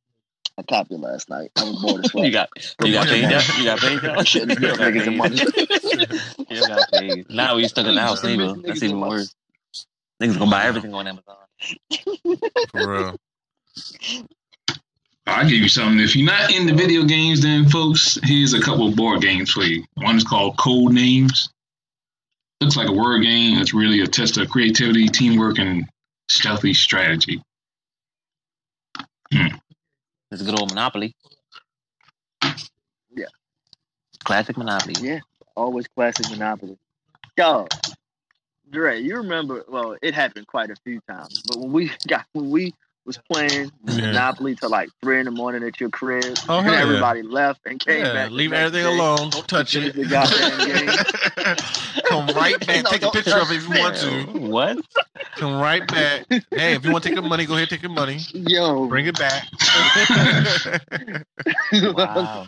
I copped it last night. I was bored as fuck. You got you got paid yet? You got paid yet? Shouldn't give niggas the money. You got paid. Now we stuck in the house, nigga. That's even worse. Niggas gonna buy everything on Amazon. For real. I'll give you something. If you're not into video games, then folks, here's a couple of board games for you. One is called Codenames. Looks like a word game. It's really a test of creativity, teamwork, and stealthy strategy. Hmm. It's a good old Monopoly. Yeah. Classic Monopoly. Yeah, always classic Monopoly. Yo, Dre, you remember? Well, it happened quite a few times, but when we got when we was playing Yeah. Monopoly till like three in the morning at your crib, Oh, and hell yeah. everybody left and came Yeah, back. leave everything day. alone. Don't touch it. the goddamn game. Come right back. No, Take a picture of it if you want to. What? Come right back. Hey, if you want to take the money, go ahead, take your money. Yo, Bring it back. Wow.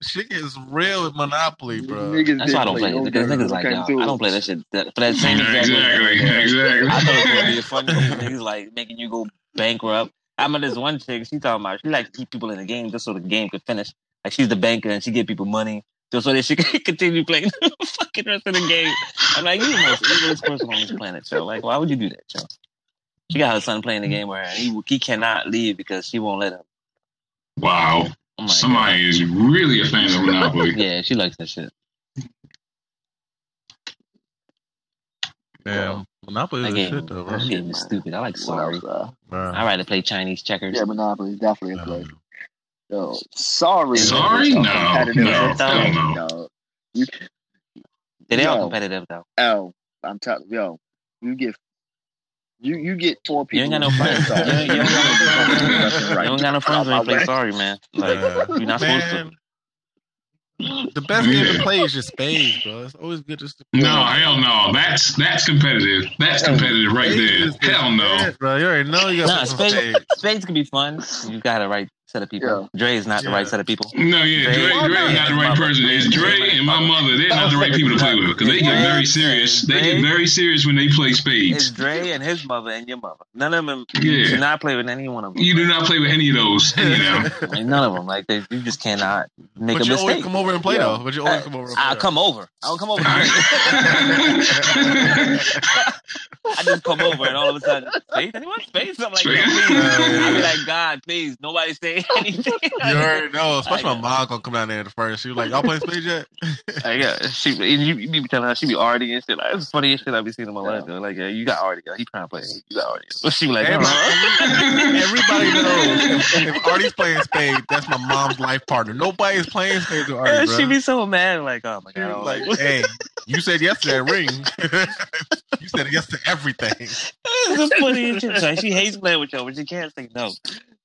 Shit is real with Monopoly, bro. Niggas That's why I don't didn't play it. no Because games niggas like, when it yo, came to I don't play that shit that, for that same exact exactly, reason. exactly. I thought it was gonna be a fun couple niggas like making you go bankrupt. I remember this one chick, she talking about she like to keep people in the game just so the game could finish. Like she's the banker and she give people money just so that she can continue playing the fucking rest of the game. I'm like, you the most evilest person on this planet, so like, why would you do that, Joe? She got her son playing the game with her, and he he cannot leave because she won't let him. Wow. Oh I'm like, Somebody is really a fan of Monopoly. yeah, she likes that shit. Yeah, Monopoly That is a game, shit though, bro. that game is stupid. I like Sorry. Well, uh, Bruh. I rather play Chinese checkers. yeah, Monopoly is definitely a play. Um, Yo, sorry. Sorry? is a No, no, game, hell no. dog. You, They all Yo. competitive though. Oh, I'm telling yo, you get you you get four You people. ain't got no friends. You ain't, you ain't got no friends. Right. You don't got no friends when you play sorry, man. Like Yeah. you're not supposed to. Man, the best game to play is just spades, bro. It's always good just to No, hell no. That's that's competitive. That's competitive right Spades there. is the Hell no. shit, bro. You already know you got Nah, some spades, spades. spades can be fun. You got the right set of people. Dre is not the right set of people. No, yeah, Dre, Dre- Dre is not the right person. It's Dre and my mother. They're not the right people to play with because they get very serious. They get very serious when they play spades. It's. Dre and his mother and your mother. None of them. Yeah. You should not play with any one of them. You do not play with any of those. You know. Like, none of them. Like they, you just cannot make But a you always mistake. come over and play Yeah. though. But you always come over. And play I'll though. come over. I'll come over. to I just come over and all of a sudden, space? Anyone? Space? I'm like, yo, Space. please. Yeah, I'll be like, God, please, nobody say anything. You already know. Especially my uh, mom gonna come down there at first. She was like, "Y'all playing spades yet?" Like, yeah, she and you, you be telling her she be already and shit. Like it's the funniest shit I be seeing in my life. Though. Like, yeah, you got already. He trying to play. You got already. So she be like, Everybody, everybody knows if, if Artie's playing spades, that's my mom's life partner. Nobody's playing spades with Artie, Yeah, bro. she be so mad. Like, oh my god. like, Like, "Hey, you said yesterday, to ring. You said yes to everything." it's the funniest shit. Like, she hates playing with y'all, but she can't say no.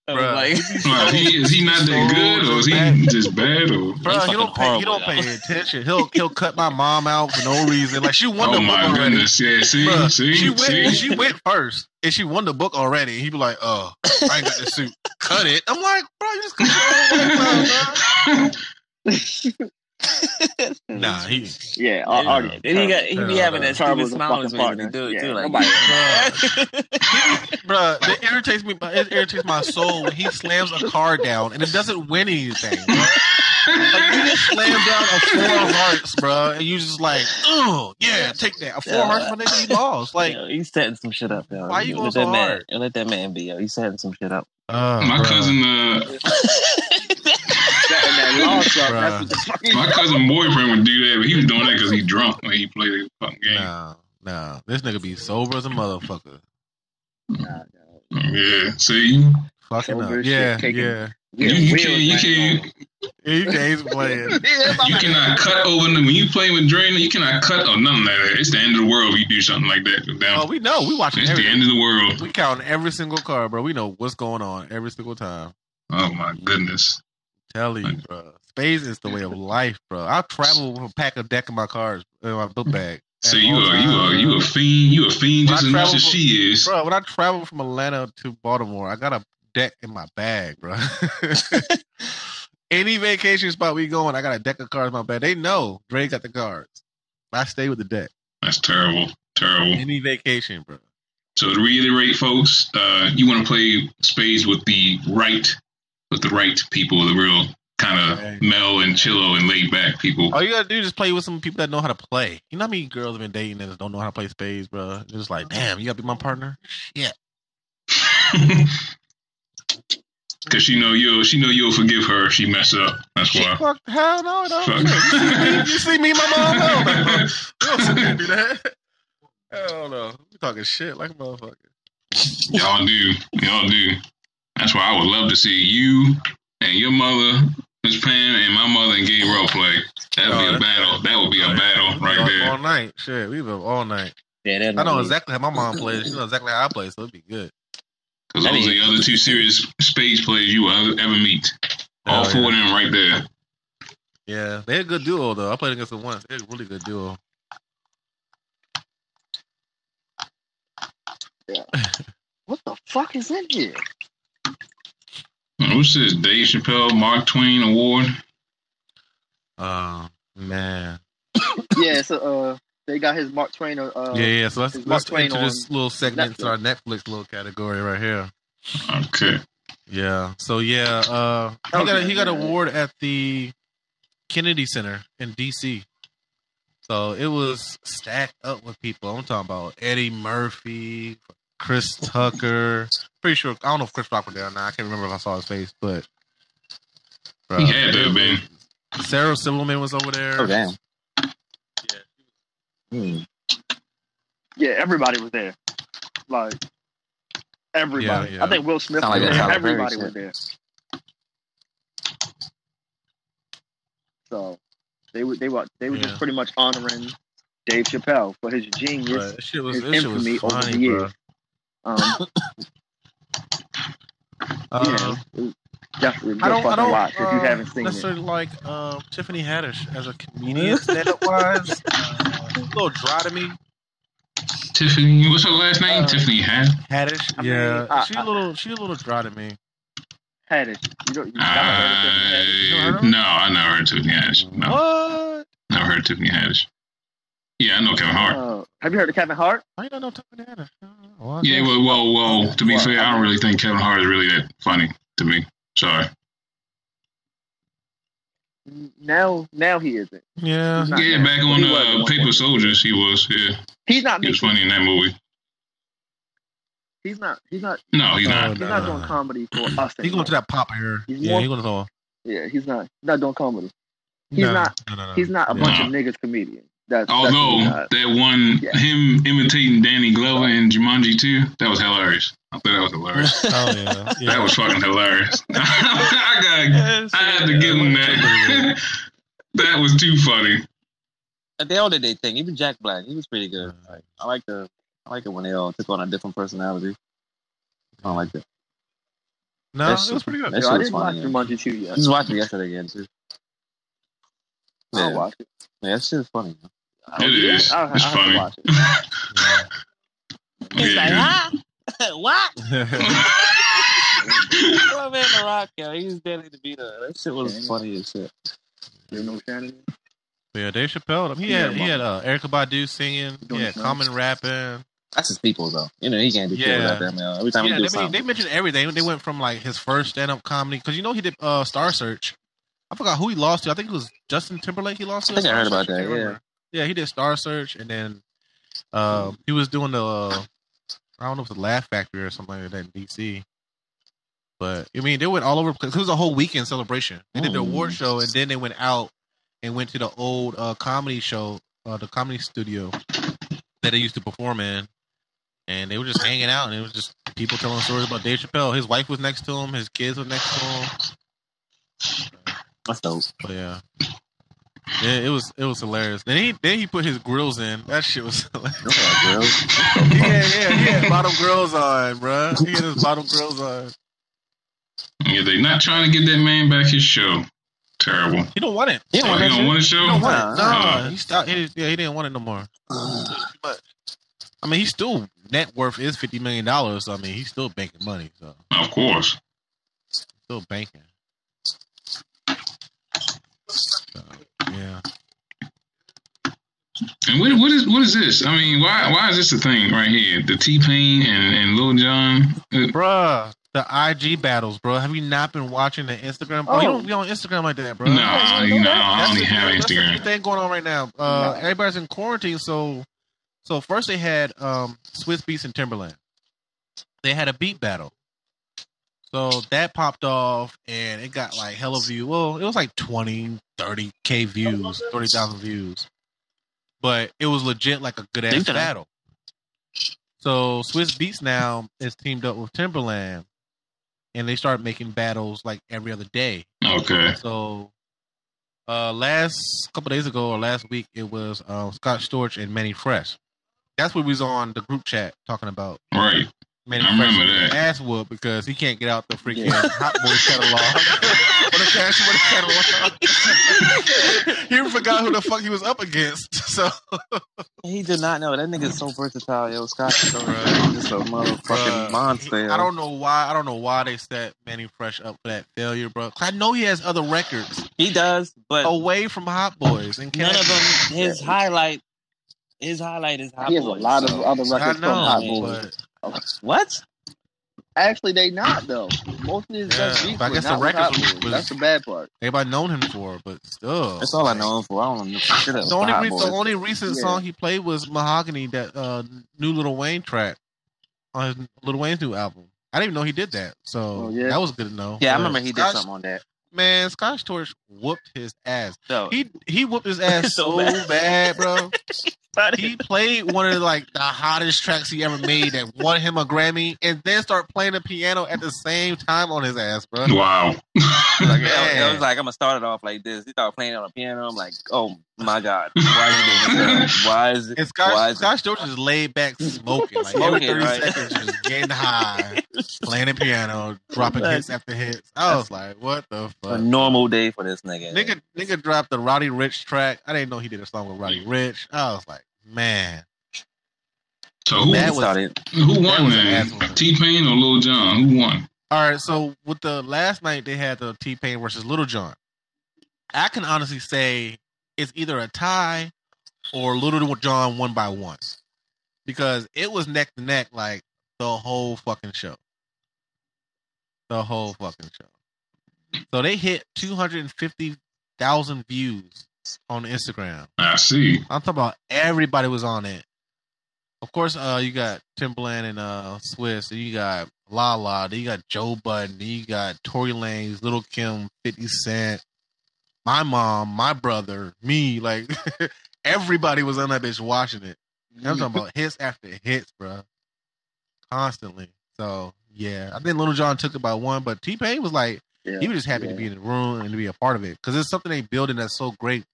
So, Bruh. like, Well, he, is he not that good, or is he just bad, or? Bro, He's he don't pay. He don't pay attention. He'll he'll cut my mom out for no reason. Like she won oh the Oh book my already. goodness! Yeah, see, Bruh, see, she went. see. She went first, and she won the book already. He'd be like, "Oh, I ain't got the suit. Cut it." I'm like, "Bro, you just cut your own life, bro." Nah, he. Yeah, Yeah. Ar- Artie. Then he got he be having that Turbo's stupid a smile on his fucking face when he do it partner. too. Yeah, Like, nobody- Bro, it irritates me. It irritates my soul when he slams a car down and it doesn't win anything. Bro. Like you just slam down a four of hearts, bro, and you just like, oh yeah, take that. A four Yeah. hearts, my nigga, you lost. Like, Yo, he's setting some shit up, yo. Why you going let so that man, hard? yo, Let that man be, yo. He's setting some shit up. uh, My bruh. cousin, uh, Setting that loss up. Bruh. That's what the fucking. my cousin boyfriend would do that, but he was doing that because he drunk when he played the fucking game. Nah, nah, this nigga be sober as a motherfucker. Nah, nah. Yeah, see, Fucking Sober up. Yeah, shit, yeah. you, you can't, you can't, Yeah, you can't playing. on- you cannot cut over them when you play with Drain. You cannot cut or nothing like that. It's the end of the world if you do something like that. Oh, we know. We watching it's the end of the world. We counting every single card, bro. We know what's going on every single time. Oh my goodness. Tell you, bro. Spades is the way of life, bro. I travel with a pack of deck in my cards in my book bag. So you are you are you a fiend. You a fiend When just as much as she is. bro. When I travel from Atlanta to Baltimore, I got a deck in my bag, bro. Any vacation spot we going, I got a deck of cards in my bag. They know Dre got the cards. I stay with the deck. That's terrible. Terrible. Any vacation, bro. So to reiterate, folks, uh, you want to play spades with the right, with the right people, the real kind Right. of mel and chillo and laid back people. All you gotta do is just play with some people that know how to play. You know how many girls have been dating that don't know how to play spades, bro? It's just like, damn, you gotta be my partner. Yeah. Cause she know you'll she know you'll forgive her if she mess up. That's why. Fuck, hell no, no. Fuck. You, see me, you see me, my mom? Hell no. You don't do that. Hell no. We talking shit like a motherfucker. Y'all do. Y'all do. That's why I would love to see you and your mother, Miss Pam, and my mother and Gabe role play. That would Oh, be a battle. That would be a oh, battle right all, there. All night. Shit, we been all night. Yeah, I know exactly how my mom plays. She knows exactly how I play, so it'd be good. Because those are the other two serious spades players you will ever, ever meet. All Hell four yeah. of them right there. Yeah, they're a good duo though. I played against them once. They're a really good duo. Yeah. What the fuck is in here? What's this? Dave Chappelle Mark Twain Award? Oh man. Yeah, so uh, they got his Mark Twain. Uh, yeah, yeah. So let's let's Mark Twain enter this little segment to our Netflix little category right here. Okay. Yeah. So yeah, uh, he got a, he got an award at the Kennedy Center in D.C. So it was stacked up with people. I'm talking about Eddie Murphy, Chris Tucker. Pretty sure I don't know if Chris Rock was there or not. I can't remember if I saw his face, but He bruh, had to been. Sarah Silverman was over there. Oh damn. Hmm. yeah, everybody was there. Like everybody. Yeah, yeah. I think Will Smith was like there. Everybody was there. So they were they were they were Yeah. just pretty much honoring Dave Chappelle for his genius. Bruh, that shit was, his that shit was infamy over the years. Um, Uh, yeah, it definitely a I don't, I fucking don't watch if you uh, haven't seen it. necessarily like uh, Tiffany Haddish as a comedian stand-up wise. Uh, a little dry to me. Tiffany, what's her last name? Uh, Tiffany Had. Haddish, I mean, yeah, I- she's I- a little, she's a little dry to me. Haddish. You don't, you never heard of Haddish? You Uh, heard of no, I never heard of Tiffany Haddish. No, What? never heard of Tiffany Haddish. Yeah, I know Kevin Hart. Uh, have you heard of Kevin Hart? I don't know Tiffany Haddish. Well, Yeah, guess. well, well, well. To be Well, fair, I don't really think Kevin Hart is really that funny to me. Sorry. Now, now he isn't. yeah. He's not Yeah, now. back on uh, Paper point. Soldiers, he was. Yeah, He's not he was funny in that movie. He's not. He's not. No, he's No, not. He's no, not no, doing no. comedy for us. He's going to that pop era. He's yeah, more- he's going to go. Yeah, he's not. He's not doing comedy. He's no, not- No, no, no. He's not a Yeah. bunch No. of niggas comedian. That's, oh, that's Although what he's not. that one, Yeah. him imitating Danny Glover in Jumanji too, that was hilarious. I thought that was hilarious. Oh yeah, yeah. That was fucking hilarious. I got, I had to give him that. that was too funny. They all did their thing. Even Jack Black, he was pretty good. I like the, I like it when they all took on a different personality. I don't like that. No, That's- it was pretty good. Yo, I didn't watch funny. Yeah. Jumanji 2 I yet. just watched it yesterday again too. I'll watch it. yeah that shit is funny. I'll It do that. is. I'll, It's I'll funny. to watch it. Yeah. He's like, Yeah. huh? what? Yeah. Oh man, The Rock, yo, he was Danny DeVito. That shit was Yeah. funny as shit. You know Shannon? yeah, Dave Chappelle. He Yeah, had he had uh, Erykah Badu singing. Doing Yeah. Common rapping. That's his people though. You know, he can't do Yeah. without them. Yo. Every time Yeah, he do they, something. they mentioned everything. They went from like his first stand up comedy because you know he did uh, Star Search. I forgot who he lost to. I think it was Justin Timberlake. He lost to. I think I heard about Star that, Search? Yeah, he did Star Search, and then um, he was doing the uh, I don't know if it's the Laugh Factory or something like that in DC. But I mean, they went all over because it was a whole weekend celebration. They did the award show, and then they went out and went to the old uh, comedy show, uh, the comedy studio that they used to perform in. And they were just hanging out, and it was just people telling stories about Dave Chappelle. His wife was next to him, his kids were next to him. That's dope. But yeah, yeah, it was it was hilarious. Then he then he put his grills in. That shit was hilarious. Look at that, girl. yeah, yeah, he had bottom grills on, bruh. He had his bottom grills on. Yeah, they not trying to get that man back his show. Terrible. He don't want it. He don't Oh, want you that don't want a show? He don't want it. Nah. No, he stopped. He, yeah, he didn't want it no more. But I mean, he still net worth is fifty million dollars. So, I mean, he's still banking money. So Of course. still banking. So, yeah. And what, what is what is this? I mean, why why is this a thing right here? The T Pain and, and Lil Jon. Uh, Bruh, the IG battles, bro. Have you not been watching the Instagram? Oh, you Oh. don't be on Instagram like that, bro. Nah, you know, I That's only the- have that's the new Instagram. thing going on right now. Uh, No. Everybody's in quarantine, so so first they had um, Swizz Beatz and Timbaland. They had a beat battle, so that popped off, and it got like hella view. Well, it was like 20, 30 k views, thirty thousand views, but it was legit like a good ass battle. So Swizz Beatz now is teamed up with Timbaland, and they start making battles like every other day. Okay. So, uh, last couple days ago or last week, it was um, Scott Storch and Manny Fresh. That's what we was on the group chat talking about. Right. Manny I Fresh remember that. ass whooped because he can't get out the freaking Yeah. Hot Boys catalog. what a cash, what a catalog. he forgot who the fuck he was up against. So, He did not know. That nigga's so versatile, yo. Scott is so Bruh. just a motherfucking bruh, monster. I don't know why. I don't know why they set Manny Fresh up for that failure, bro. I know he has other records He does, but away from Hot Boys and none of them. His highlight, his highlight is Hot Boys. He has a Boys, lot of so- other I records from know, Hot man. Boys. But What? Actually, they not though. Most of his Yeah, best beats I were guess the not with records Hot was- Boys. was- That's the bad part. everybody known him for, but still. That's all I know him for. I don't know shit else. The only, Hot re- the only recent Yeah. song he played was Mahogany, that uh, new Lil Wayne track on his Lil Wayne's new album. I didn't even know he did that, so Oh, yeah? that was good to know. yeah, I But remember he did Scotch- something on that. Man, Scott Storch whooped his ass. So He he whooped his ass So so bad. bad, bro. He played one of like the hottest tracks he ever made that won him a Grammy, and then start playing the piano at the same time on his ass, bro. Wow. Like, Yeah, I was like, I'm gonna start it off like this. He started playing on the piano. I'm like, oh my god, why is he? Why is it? And Why Scotch, is it? Scott Storch is laid back smoking. Like Smoking, every 30 right? seconds, just getting high, playing the piano, dropping hits after hits. I was like, what the A normal day for this nigga. Nigga, eh? nigga dropped the Roddy Ricch track. I didn't know he did a song with Roddy Ricch. I was like, man. So who That was- started. who won was an. T Pain or Lil Jon? Who won? All right, so with the last night they had the T Pain versus Lil Jon. I can honestly say it's either a tie or Lil Jon one by one because it was neck to neck like the whole fucking show. The whole fucking show. So they hit two hundred and fifty thousand views on Instagram. I see. I'm talking about everybody was on it. Of course, uh, you got Timbaland and uh Swiss, and you got Lala, then you got Joe Budden, then you got Tory Lanez, Lil Kim, Fifty Cent, my mom, my brother, me, like everybody was on that bitch watching it. I'm mm. talking about hits after hits, bro, constantly. So yeah, I think Lil Jon took it by one, but T Pain was like Yeah. he was just happy to be in the room and to be a part of it because it's something they building that's so great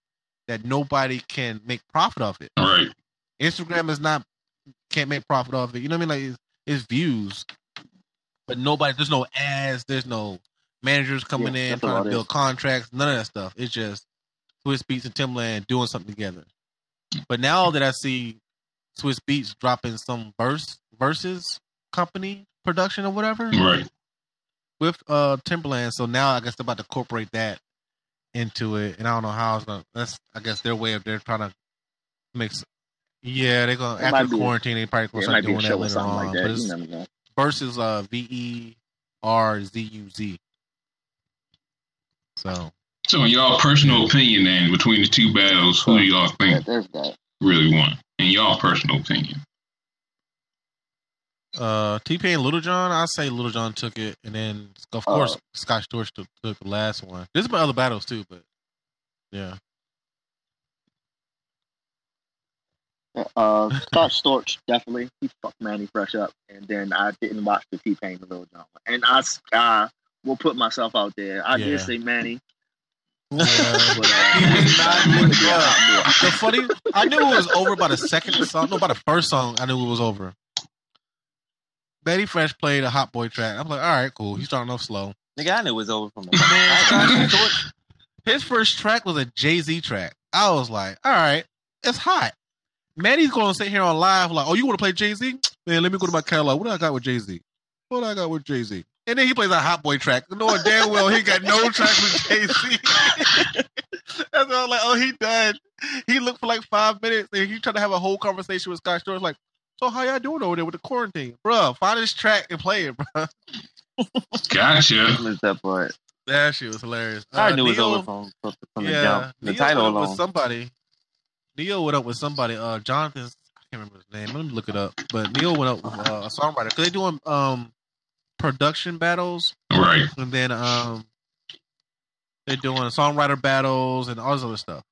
that nobody can make profit off it. Right. Instagram is not can't make profit off it. You know what I mean? Like it's, it's views, but nobody. There's no ads. There's no managers coming Yeah, in trying to it build contracts. None of that stuff. It's just Swizz Beatz and Timbaland doing something together. But now that I see Swizz Beatz dropping some verse versus company production or whatever, Right. with uh Timbaland. So now I guess they're about to incorporate that into it, and I don't know how it's gonna. That's I guess their way of they're trying to mix. Yeah, they're gonna It after might be- quarantine. They probably Yeah, gonna it start might be a doing that show or later on. like but that. it's You know. versus uh V E R Z U Z. So So, in y'all personal opinion, then between the two battles, who do y'all Yeah, think there's that. really won? In y'all personal opinion, Uh, T Pain, Lil Jon. I say Lil Jon took it, and then of Uh, course Scott Storch took, took the last one. There's been other battles too, but yeah, Uh, Scott Storch definitely he fucked Manny Fresh up, and then I didn't watch the T Pain Lil Jon, and I, I s- I will put myself out there. I Yeah. did say Manny, Yeah. but uh, He was not I wanted to good, be a bro. hot boy. the funny, I knew it was over by the second song. No, by the first song, I knew it was over. Betty Fresh played a Hot Boy track. I'm like, all right, cool. He's starting off slow. Nigga, I knew it was over from the Man, his first track was a Jay Z track. I was like, all right, it's hot. Manny's going to sit here on live like, oh, you want to play Jay Z? Man, let me go to my catalog. What do I got with Jay Z? What do I got with Jay Z? And then he plays a Hot Boy track, knowing damn well he got no tracks with Jay Z. That's I was like, oh, he done. He looked for like five minutes and he tried to have a whole conversation with Scott Storch. Like, so how y'all doing over there with the quarantine, Bruh, Find this track and play it, bro. gotcha. Missed that part. That shit was hilarious. I Uh, knew it was over from, from, from the yeah, jump. The Ne-Yo title went up with alone. somebody. Ne-Yo went up with somebody. Uh, Jonathan. I can't remember his name. Let me look it up. But Ne-Yo went up with uh, a songwriter because they doing um production battles, Right. and then um they're doing songwriter battles and all this other stuff.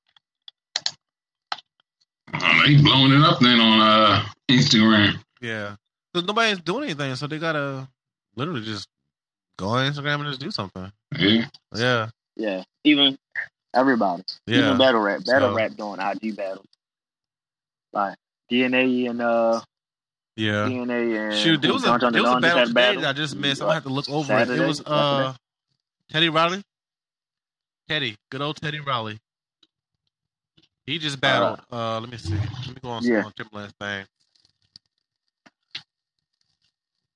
Uh, they blowing it up then on uh, Instagram. Yeah, because nobody's doing anything, so they gotta literally just go on Instagram and just do something. Yeah. Yeah, Yeah, even everybody, yeah. even battle rap, battle So- rap doing IG battles, like DNA and uh yeah. DNA and Shoot, there was a there was a battle today that I just missed. I'm gonna have to look over Saturday, it. It was uh Teddy Riley. Teddy, good old Teddy Riley. He just battled. Uh, let me see. Let me go on, Yeah. on Timbaland's thing.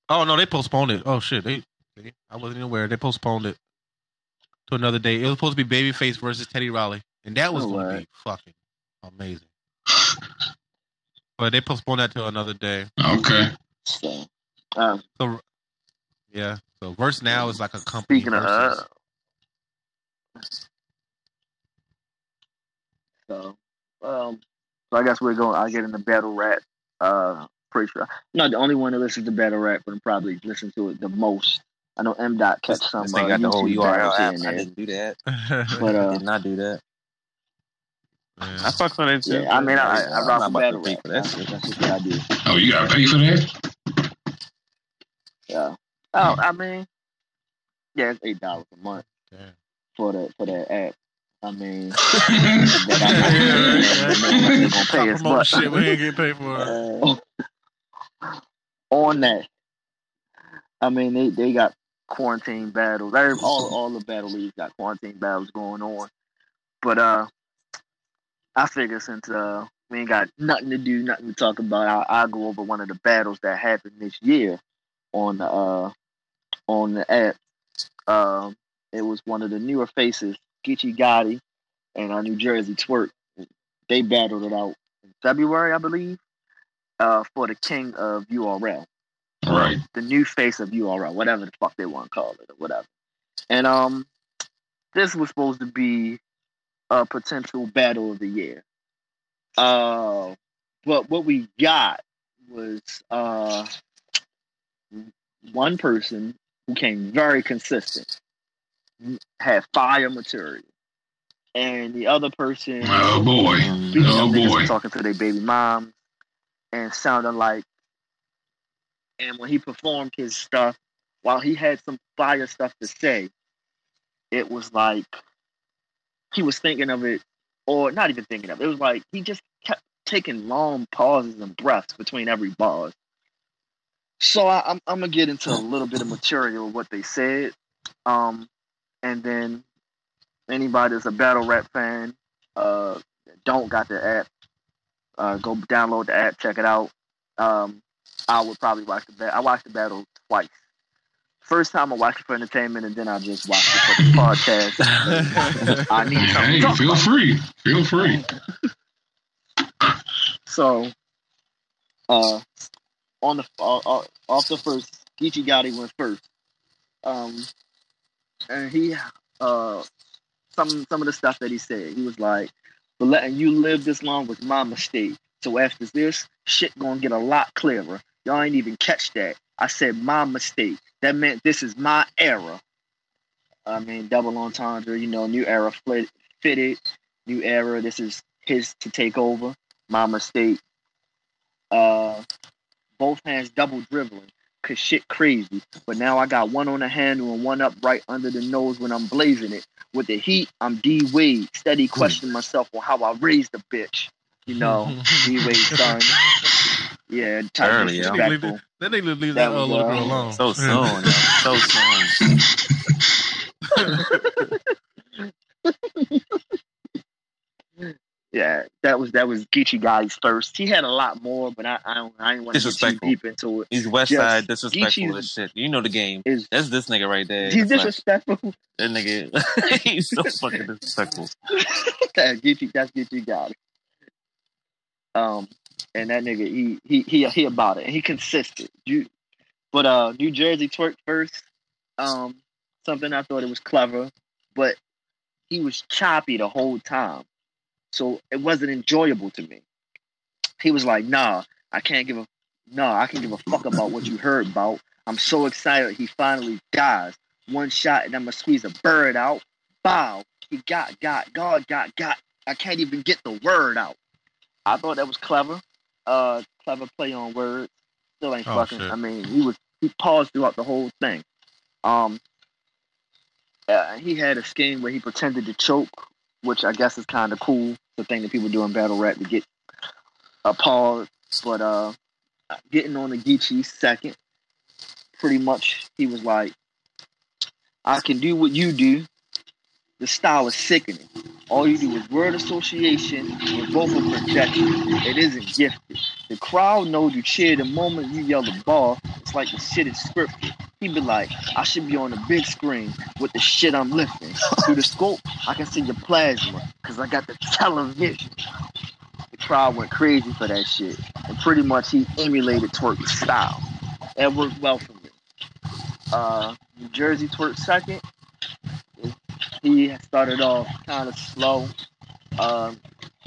Oh no, they postponed it. Oh shit, they. see, I wasn't even aware. They postponed it to another day. It was supposed to be Babyface versus Teddy Riley, and that was Oh, to wow. be fucking amazing. But they postponed that to another day. Okay. So, um, So yeah. So verse now is like a company. speaking of versus. uh, so um, so I guess we're going. I get into battle rap. Uh, pretty sure. I'm not the only one that listens to battle rap, but I'm probably listen to it the most. I know M. Dot catch This, some. this uh, got the whole YouTube URL battles here app. and I didn't do that. But I uh, did not do that. I Yeah. fucked with it too. yeah, I mean, I, I, I'm rock not with about battle to pay rap. for that That's, shit. that's just what I do. Oh, you gotta pay for that? Yeah. Oh, I mean, yeah, it's eight dollars a month Damn. for the for that app. I mean, Yeah, they're gonna pay us, promoting shit we ain't get paid for. uh, on that, I mean, they, they got quarantine battles. Every, all all the battle leagues got quarantine battles going on. But uh, I figure since uh we ain't got nothing to do, nothing to talk about, I, I'll go over one of the battles that happened this year on the uh on the app. Um, it was one of the newer faces, Geechee Gotti and uh, New Jersey Twerk. They battled it out in February, I believe, uh, for the king of URL right. the new face of URL, whatever the fuck they want to call it or whatever. And um, this was supposed to be a potential battle of the year. Uh, but what we got was uh, one person who came very consistent, had fire material, and the other person Oh boy. Oh boy. talking to their baby mom, and sounding like, and when he performed his stuff, while he had some fire stuff to say, it was like he was thinking of it, or not even thinking of it. It was like he just kept taking long pauses and breaths between every bars. So I, I'm I'm gonna get into a little bit of material what they said, um, and then anybody that's a battle rap fan, uh, don't got the app, uh, go download the app, check it out. Um, I would probably watch the battle. I watched the battle twice. First time I watched it for entertainment, and then I just watched it for the podcast. I need something Hey, feel about. free. Feel free. So, uh, on the uh, uh, off the first, Geechee Gotti went first. Um, and he uh some some of the stuff that he said. He was like, "For letting you live this long was my mistake. So after this, shit gonna get a lot clearer. Y'all ain't even catch that. I said my mistake. That meant this is my era. I mean, double entendre. You know, new era flit, fitted. New era. This is his to take over. My mistake. Uh, both hands double dribbling. Cause shit crazy. But now I got one on the handle and one up right under the nose when I'm blazing it. With the heat, I'm D Wade. Steady questioning myself on how I raised the bitch. You know, D Wade son. Yeah, type Early, yo. disrespectful. That nigga leave That that, uh, was, little uh, girl alone. So soon, yo. so soon. Yeah, that was that was Geechee Guy's first. He had a lot more, but I I don't I didn't want to get too deep into it. He's West Yes. Side disrespectful Geechee's- as shit. You know the game. Is That's this nigga right there. he's That's like- disrespectful? That nigga, he's so fucking disrespectful. Yeah, Geechee, that's Geechee Guy. Um, and that nigga, he he he he about it, he consistent. You, but uh, New Jersey twerk first. Um, something I thought it was clever, but he was choppy the whole time, so it wasn't enjoyable to me. He was like, "Nah, I can't give a nah, I can give a fuck about what you heard about. I'm so excited he finally dies. One shot and I'm gonna squeeze a bird out. Bow. He got, got, God, got, got. I can't even get the word out. I thought that was clever. Uh, clever play on words. Still ain't Oh, fucking. shit. I mean, he was he paused throughout the whole thing. Um, uh, he had a scheme where he pretended to choke, which I guess is kind of cool. The thing that people do in battle rap to get a pause. But uh, getting on the Geechee second, pretty much he was like, I can do what you do. The style is sickening. All you do is word association with vocal projection. It isn't gifted. The crowd knows you cheer the moment you yell the ball. It's like the shit is scripted. He be like, I should be on the big screen with the shit I'm lifting. Through the scope, I can see your plasma because I got the television. The crowd went crazy for that shit. And pretty much he emulated Twerk's style. That worked well for me. Uh, New Jersey Twerk second. He started off kind of slow. Um,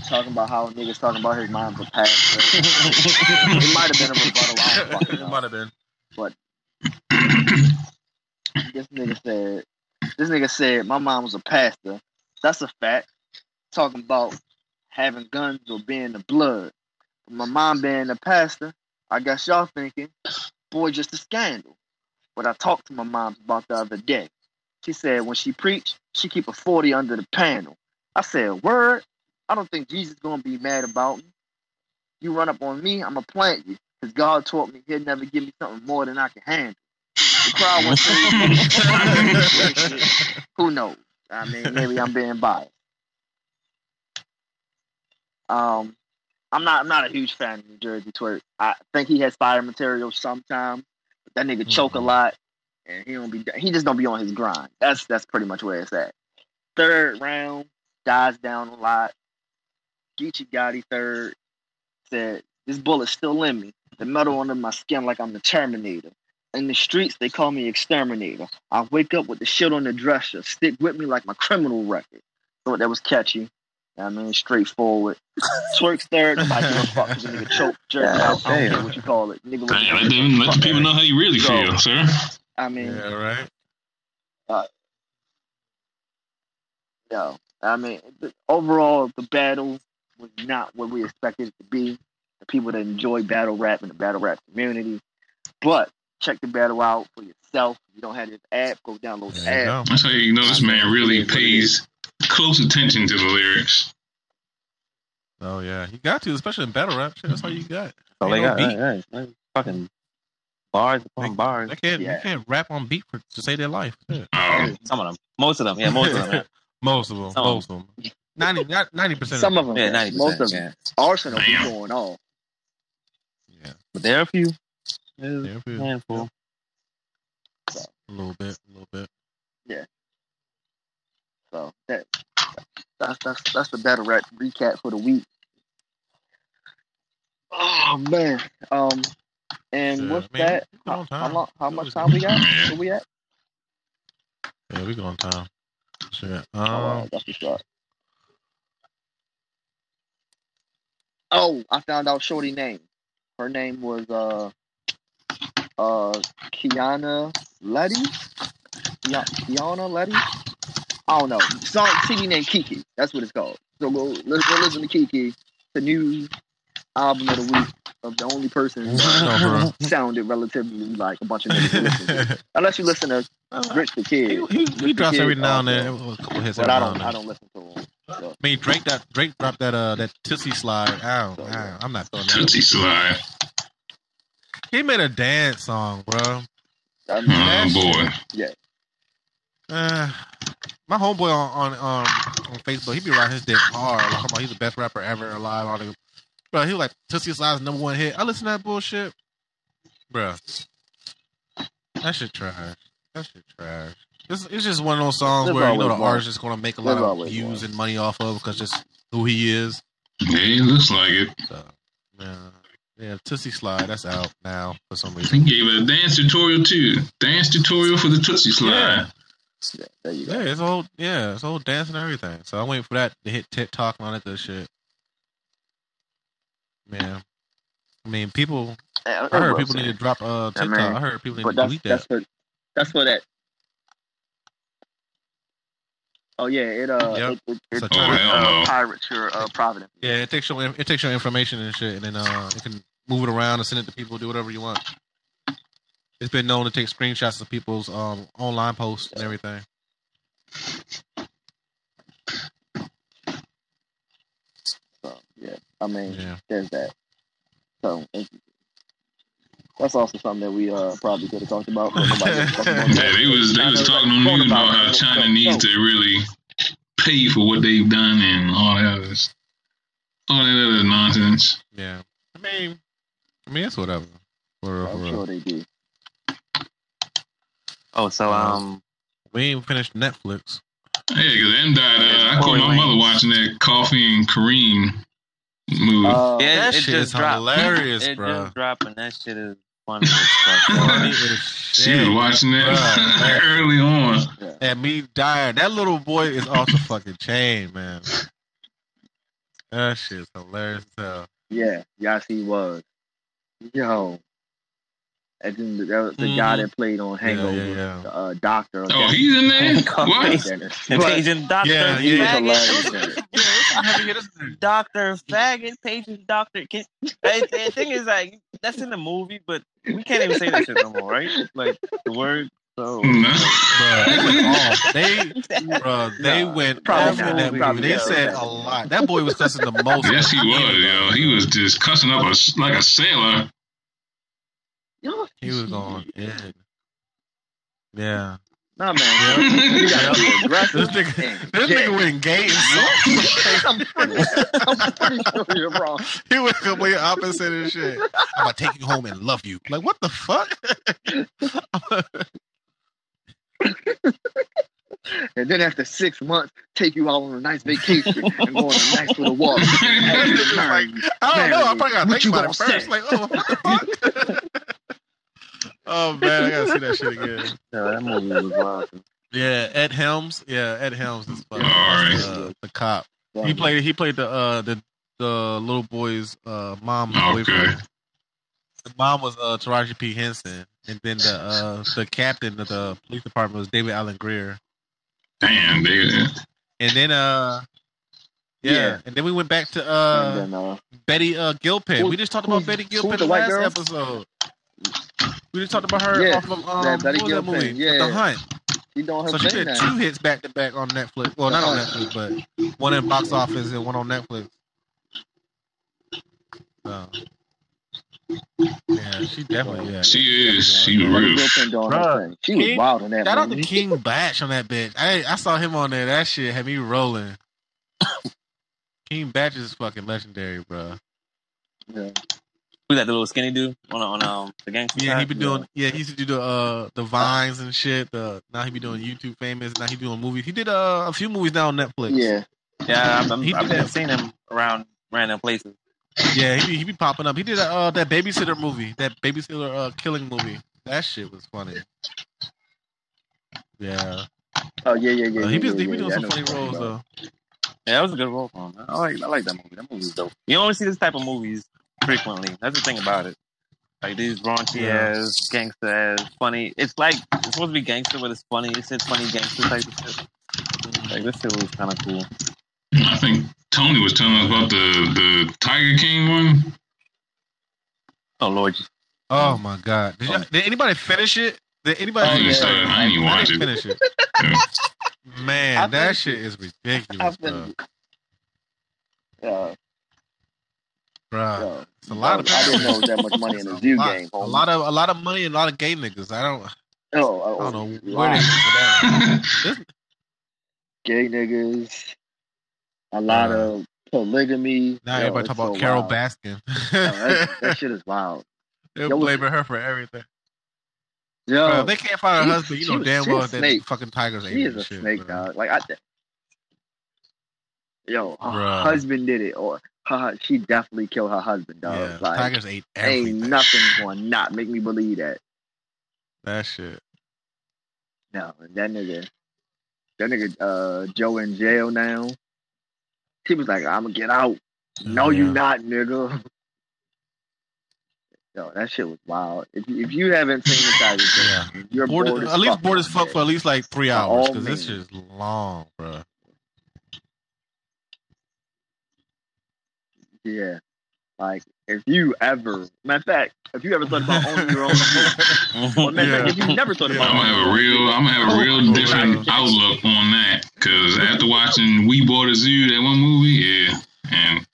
talking about how niggas talking about his mom's a pastor. it might have been a rebuttal. I don't fucking it might have been. But This nigga said, this nigga said, my mom was a pastor. That's a fact. Talking about having guns or being the blood. My mom being a pastor, I guess y'all thinking, boy, just a scandal. But I talked to my mom about the other day. She said when she preached, she keep a 40 under the panel. I said, word? I don't think Jesus gonna be mad about me. You run up on me, I'ma plant you. Because God taught me he'll never give me something more than I can handle. The crowd went crazy. Who knows? I mean, maybe I'm being biased. Um, I'm not. I'm not a huge fan of New Jersey Twerk. I think he has fire material sometimes, that nigga choke a Mhm. lot, and he don't be. He just don't be on his grind. That's that's pretty much where it's at. Third round dies down a lot. Geechee Gotti third said, "This bullet's still in me. The metal under my skin like I'm the Terminator." In the streets, they call me exterminator. I wake up with the shit on the dresser, stick with me like my criminal record. Thought that was catchy. I mean, straightforward. Twerk's third, nobody give a fuck 'cause the nigga choke, jerk Yeah, out. I don't care what you call it. Nigga was Damn, let, them, let the people know how you really So- feel, sir. I mean, Yeah, right. Uh, yo, I mean, the, overall, the battle was not what we expected it to be. The people that enjoy battle rap and the battle rap community. But check the battle out for yourself. If you don't have this app, go download the app. go. That's how you know this man really It is what it pays close attention to the lyrics. Oh yeah, you got to, especially in battle rap. Shit, that's all you got. So they Ain't no got beat. right, right, right. fucking bars upon bars. They can't, Yeah. you can't rap on beat for, to save their life. Shit. Um, Some of them, most of them, yeah, most of them. most of them, Some. most of them. 90 percent. Some of them, Yeah, ninety most of them. Yeah, Arsonal be Damn. going off. Yeah, but there are a few. There's yeah, a a handful. A little bit, a little bit. Yeah. So that that's that's that's the battle rap recap for the week. Oh man. Um and Shit, what's I mean, that? How, how long how much time we got? Yeah. Where we at? Yeah, we go on time. Oh, Um, that's what's up. Oh, I found out Shorty name. Her name was uh uh Kiana Ledé. Kia- Kiana Ledé. I don't know. Song CD named Kiki. That's what it's called. So go let's go listen to Kiki, the new album of the week of the only person no, sounded relatively like a bunch of niggas. listen. Unless you listen to Rich the Kid. he, he, he drops Kid every now and then. also. A couple hits But I don't and I don't listen to him. So, I mean, Drake that Drake dropped that uh that Tootsie slide. I don't, I, I'm not throwing that. Tootsie Slide. He made a dance song, bro. I mean, Oh boy. yeah. Uh, my homeboy on on um, on Facebook, he be riding his dick hard. Like, talking he's the best rapper ever alive. All the, bro, he was like Tootsie Slide's number one hit. I listen to that bullshit, bro. That shit trash. That shit trash. It's, it's just one of those songs There's where you know the one. artist is gonna make a lot There's of views one. and money off of because just who he is. He it looks like it. So, yeah, yeah, Tootsie Slide that's out now for some reason. He gave it a dance tutorial too. Dance tutorial for the Tootsie Slide. Yeah. Yeah, there you go. Yeah, it's all yeah, it's all dancing and everything. So I'm waiting for that to hit TikTok and all that good shit. Man, I mean, people. I, I heard people need to drop uh I TikTok. mean, I heard people need but to that's delete that's that. for that's for that. Oh yeah, it uh Yep. it, it, It's it a Oh, hell no. uh, pirates your uh, Providence. Yeah, it takes your it takes your information and shit, and then uh it can move it around and send it to people, do whatever you want. It's been known to take screenshots of people's um online posts and everything. So yeah, I mean Yeah, there's that. So it, that's also something that we uh probably could have talked about. but nobody talked about Yeah, they was they was talking like, on news about about how. China needs to really pay for what they've done and all that other all that other nonsense. yeah. I mean, I mean it's whatever. For real, for I'm real. sure they do. Oh, so um, We ain't finished Netflix. Yeah, because them died. Uh, I caught my mother watching that Coffee and Kareem movie. Uh, yeah, that it shit just is dropped. hilarious, it bruh. just dropped, and that shit is funny fuck. She was watching that Bruh. early on. And me dying. That little boy is off the fucking chain, man. That shit's hilarious as hell. yeah, yes he was. Yo. And then the, the, the guy Mhm. that played on Yeah, yeah, Hangover, yeah. the uh, doctor. Oh, he's in there. What? The But Asian doctor, Yeah, he was yeah. hilarious in it. Yeah, it's heavy hitters in there. doctor, faggot, patient, doctor. Can, and, the thing is, like, that's in the movie, but we can't even say that shit no more, right? Like the word. So mm-hmm. Bruh, they went off. They, bruh, they No, went probably off in that movie. They said a lot. That boy was cussing the most. Yes, he was. Yo, he was just cussing up a, like a sailor. Yo, He was going in. Yeah. Nah, man. You gotta be aggressive. This nigga, this nigga went gay. I'm pretty, I'm pretty sure you're wrong. he went complete opposite and shit. I'm gonna take you home and love you. Like what the fuck? And then after six months, take you out on a nice vacation and go on a nice little walk. Like, I don't know. I probably gotta think about it first. say? Like, oh, what the fuck? Oh man, I gotta see that shit again. yeah, that movie was wild. Yeah, Ed Helms. Yeah, Ed Helms is fucking Alright. uh, the cop. He played. He played the uh the the little boy's uh mom. Okay. boyfriend. The mom was uh Taraji P Henson, and then the uh the captain of the police department was David Alan Grier. Damn, they, And then uh yeah, Yeah. and then we went back to uh then, uh, Betty uh Gilpin. Who- we just talked about Betty who's Gilpin the the last episode. We just talked about her Yeah, off of um, that Betty what was that movie? yeah. The Hunt. she doing her So she did now. two hits back to back on Netflix. Well, not on Netflix, but one in box office and one on Netflix. So, yeah, she definitely. Yeah, she is. She was Betty real. Gilpin doing Bruh, her thing. She was King- wild on that Shout out to movie. King Bach on that bitch. I I saw him on there. That shit had me rolling. King Bach is fucking legendary, bro. Yeah. Who's that? The little skinny dude on on um the gangster. Yeah, he side? be doing. Yeah, he used to do the uh the vines and shit. The now he be doing YouTube famous. Now he doing movies. He did uh, a few movies now on Netflix. Yeah. Yeah, I've, He I've, I've been that. seeing him around random places. Yeah, he be, he be popping up. He did uh, that babysitter movie, that babysitter uh, killing movie. That shit was funny. Yeah, Oh yeah, yeah, yeah. Uh, yeah, he be, yeah, he be yeah, doing yeah, some funny roles though. Yeah, that was a good role for him. man. I like I like that movie. That movie's dope. You don't see this type of movies frequently. That's the thing about it. Like these raunchy Yeah. ass, gangster ass, funny. It's like it's supposed to be gangster, but it's funny. It's it's funny gangster type of shit. Like this shit was kind of cool. I think Tony was telling us about the the Tiger King one. Oh lord, Oh my god! Did, y'all- did anybody finish it? Did anybody? I Oh, didn't, yeah. start, I didn't watch it. finish it. Yeah. Man, I that finished shit is ridiculous, I've bro. yeah, Bruh. yeah. It's a lot of I didn't know that much money in the a lot, game. a lot of a lot of money and a lot of gay niggas. I don't Oh, I oh, don't know where they went with that. Gay niggas, a lot Uh, of polygamy. now Yo, everybody talk about so Carole wild. Baskin. Yo, that, that shit is wild. They're Yo, blaming her for everything. Yo, Bro, they can't find her she- husband, you know was- damn well a that snake. fucking tigers she ate is a shit. snake, bro. dog. Like I, yo, her Bruh. husband did it, or her, she definitely killed her husband, dog. Yeah, like tigers ate ain't everything. nothing going to not make me believe that. That shit. No, that nigga, that nigga, uh, Joe in jail now. He was like, "I'm gonna get out." No, you not, nigga. Yo, that shit was wild. If you, if you haven't seen the Tiger King, Yeah. you're Bored, bored, at least bored as fuck for at least like three hours because this shit is long, bro. Yeah. Like, if you ever, matter of fact, if you ever thought about owning your own, well, matter of fact, if you never thought Yeah. about I'm gonna have a real, I'm gonna have a real For different real. outlook on that because after watching We Bought a Zoo, that one movie, yeah, and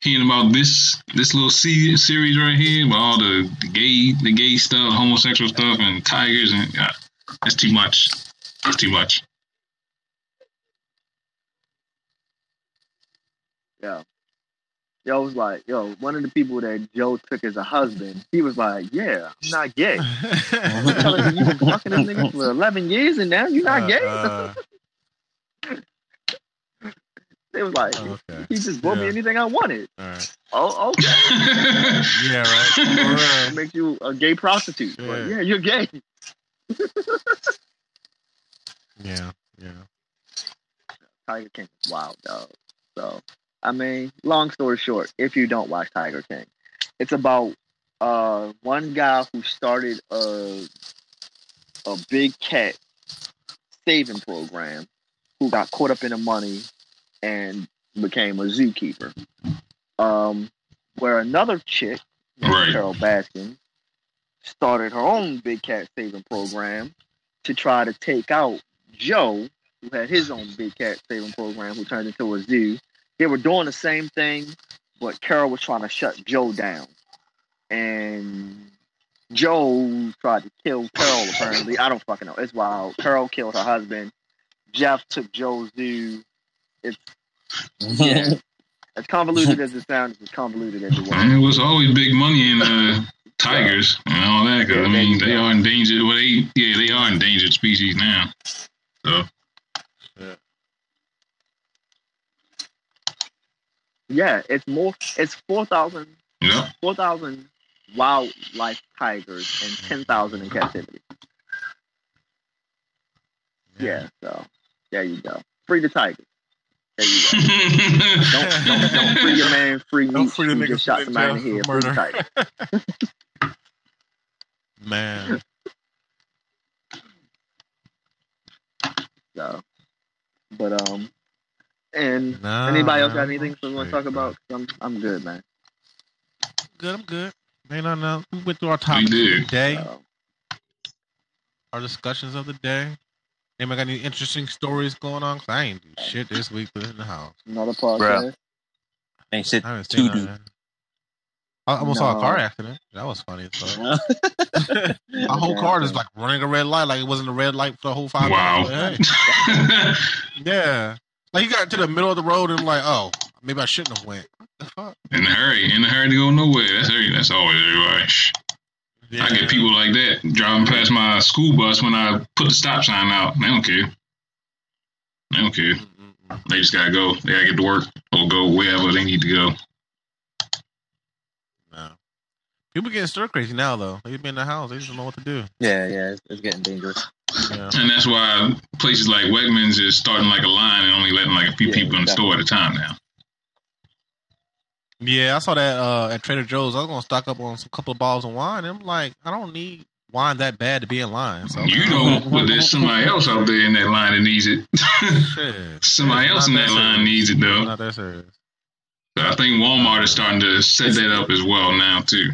hearing about this this little se- series right here, about all the, the gay the gay stuff, homosexual stuff, and tigers, and uh, that's too much. That's too much. Yeah. Yo was like, yo, one of the people that Joe took as a husband, he was like, yeah, I'm not gay. I'm telling you, you been fucking this nigga for 11 years and now you're not gay? Uh, They was like, uh, okay. he just bought me anything I wanted. All right. Oh, okay. Yeah, right. For real. Make you a gay prostitute. But Yeah. yeah, you're gay. Yeah, yeah. Tiger King is wild, dog. So, I mean, long story short, if you don't watch Tiger King, it's about uh one guy who started a a big cat saving program who got caught up in the money and became a zookeeper. Um, where another chick, Right. Carole Baskin, started her own big cat saving program to try to take out Joe, who had his own big cat saving program, who turned into a zoo. They were doing the same thing, but Carole was trying to shut Joe down. And Joe tried to kill Carole, apparently. I don't fucking know. It's wild. Carole killed her husband. Jeff took Joe's zoo. It's yeah. as convoluted as it sounds, it's as convoluted as it was. Man, it was always big money in uh, tigers and all that. 'cause, I Yeah, mean, they- they are endangered. Well, they yeah, they are endangered species now. So Yeah, it's more. It's four thousand yeah, 4,000 wildlife tigers and 10,000 in captivity. Yeah, so there you go. Free the tigers. There you go. Don't, don't, don't free your man, free Don't free the who niggas just shot somebody in the jail head. for Free the murder. Man. So, but um, and Nah, anybody else got anything we want to talk about? I'm I'm good, man. Good, I'm good. Ain't nothing else. We went through our topics of did. the day, So, our discussions of the day. Anybody got any interesting stories going on? Cause I ain't do shit this week, but in the house. another podcast. Ain't shit I haven't to seen do. I almost saw a No. car accident. That was funny. as fuck. My whole Yeah, car is like running a red light, like it wasn't a red light for the whole five Wow. minutes. Like, hey. Yeah. Like he got to the middle of the road and like, oh, maybe I shouldn't have went. The fuck? in a hurry, in a hurry to go nowhere. That's every, that's always everybody. Shh. I get people like that driving past my school bus when I put the stop sign out. They don't care. They don't care. Mm-mm-mm. They just gotta go. They gotta get to work or go wherever they need to go. No. People getting stir crazy now though. They be in the house. They just don't know what to do. Yeah, yeah, it's, it's getting dangerous. Yeah. And that's why places like Wegmans is starting like a line and only letting like a few Yeah, people in the store at a time now. Yeah, I saw that uh, at Trader Joe's. I was gonna stock up on a couple of bottles of wine. And I'm like, I don't need wine that bad to be in line. So You know, but there's somebody else out there in that line that needs it. Shit. somebody else in Not that line needs it though. Not that serious. So I think Walmart is starting to set that up as well now too.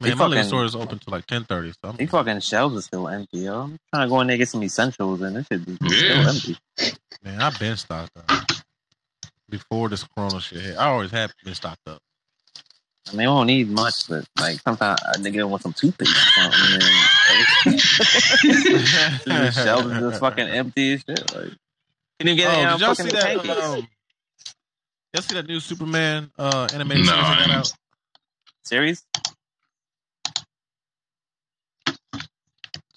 Man, They my liquor fucking- store is open till like ten thirty. So I'm, These fucking shelves are still empty, yo. I'm trying to go in there and get some essentials, and this shit be Yeah. still empty. man, I've been stocked up before this Corona shit hit. I always have been stocked up. I mean, I don't need much, but like sometimes a nigga want some toothpaste or something. And, the shelves are just fucking empty as shit. Like, can you get Oh, any did y'all fucking see that? pancakes. Um, y'all see that new Superman uh, animated No, series I that got didn't. out? Series?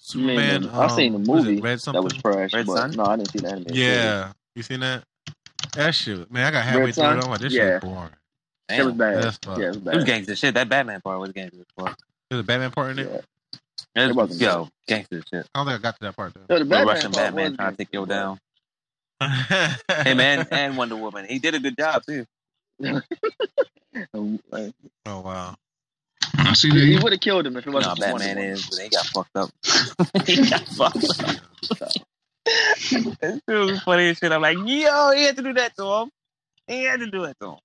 Superman. Man, I've seen the what is movie Red That was trash. Red but Son? no, I didn't see the anime. yeah, you seen that? That shit, man. I got halfway Red through it. I'm like, this Yeah. shit boring. it was bad. That's fucked. yeah, it was bad. It was gangster shit. That Batman part was gangster as fuck. There's a Batman part in it. Yeah. It It was, wasn't yo, gangster shit. I don't think I got to that part though. So the The Russian part Batman trying to take you down. Him and, and Wonder Woman. He did a good job too. Um, oh wow. I see He, he would have killed him if it wasn't how for Wonder Batman Woman. is, but he got fucked up. he got fucked up. it was funny as shit. I'm like, yo, he had to do that to him. He had to do it to him.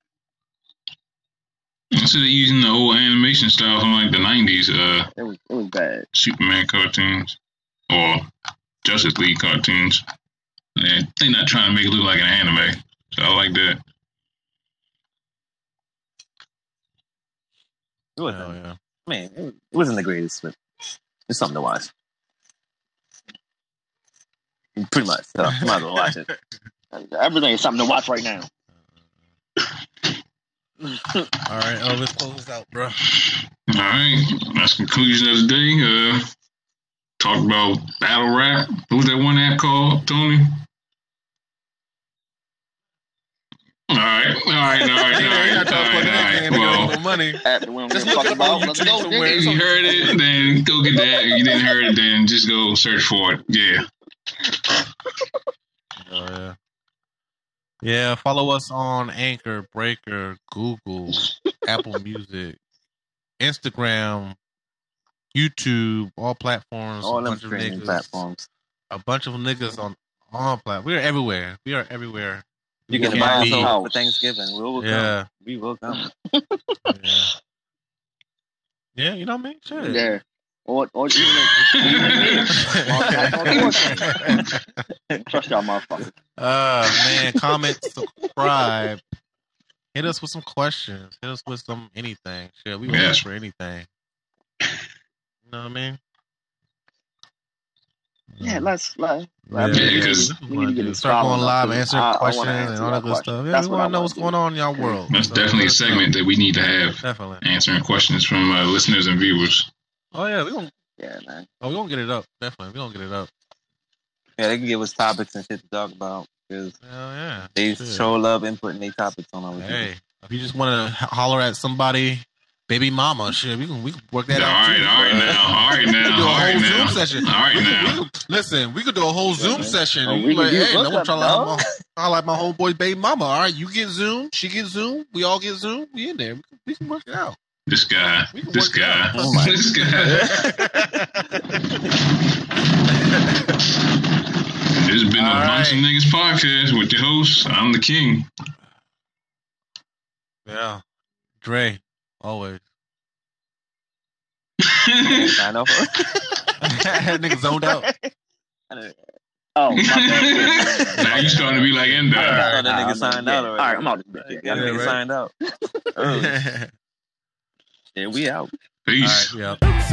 I see they're using the old animation style from like the '90s uh, It was it was bad. Superman cartoons or Justice League cartoons. And they're not trying to make it look like an anime, so I like that. It wasn't, Hell yeah. I mean, it, it wasn't the greatest, but it's something to watch. Pretty much. So, might as well watch it. Everything is something to watch right now. All right, Elvis, close us out, bro. All right, that's conclusion of the day. Uh, talked about battle rap. What was that one app called, Tony? All right, all right, all right, all right, all right, all right. Well, money. After we don't Just look up on about, YouTube somewhere. if you heard it, then go get that. If you didn't hear it, then just go search for it. Yeah. Oh yeah. Yeah, follow us on Anchor, Breaker, Google, Apple Music, Instagram, YouTube, all platforms. All a them streaming niggas, platforms. A bunch of niggas on all platforms. We are everywhere. We are everywhere. You can buy us a house for Thanksgiving. We will come. Yeah, We will come. yeah. Yeah, you know what I mean? Shit. Yeah. Or, or even trust y'all motherfuckers. Uh man, comment, subscribe. Hit us with some questions. Hit us with some anything. Shit, we will Yes. for anything. You know what I mean? Yeah, let's let. Yeah, let- we we need to wanna get do- this start going live, too. answering I- I questions answer and all that y'all good stuff. Yeah, That's we what want to know what's do. going on in y'all world. That's So definitely a us know. segment that we need to have, Definitely. answering questions from uh, listeners and viewers. Oh yeah, we gonna Yeah, man. oh we gonna get it up. Definitely, we gonna get it up. Yeah, they can give us topics and shit to talk about because Hell yeah. they Shit. show love inputting their topics on our Hey, if you just want to holler at somebody, baby mama, shit, we can we can work that all out. All right, too, all right now, all right now, We can do a all right whole now, Zoom session. all right We could- now. we could- listen, we could do a whole Zoom man. session. Oh, we you like, hey, no one up, trying to have my, I like my homeboy's baby mama. All right, you get Zoom, she get Zoom, we all get Zoom. We in there. We can, we can work it out. This guy, this guy. Oh my- this guy. This has been a All bunch of niggas podcast with your host. I'm the king. yeah, Dre, always. sign off. Nigga zoned out. Oh, my bad. now you starting to be like Endo. I All thought that nigga signed yeah. out already. All right, I'm out this bitch. Yeah, Yeah, nigga right. signed out. Oh, yeah, we out. Peace. All right, yeah. Oops,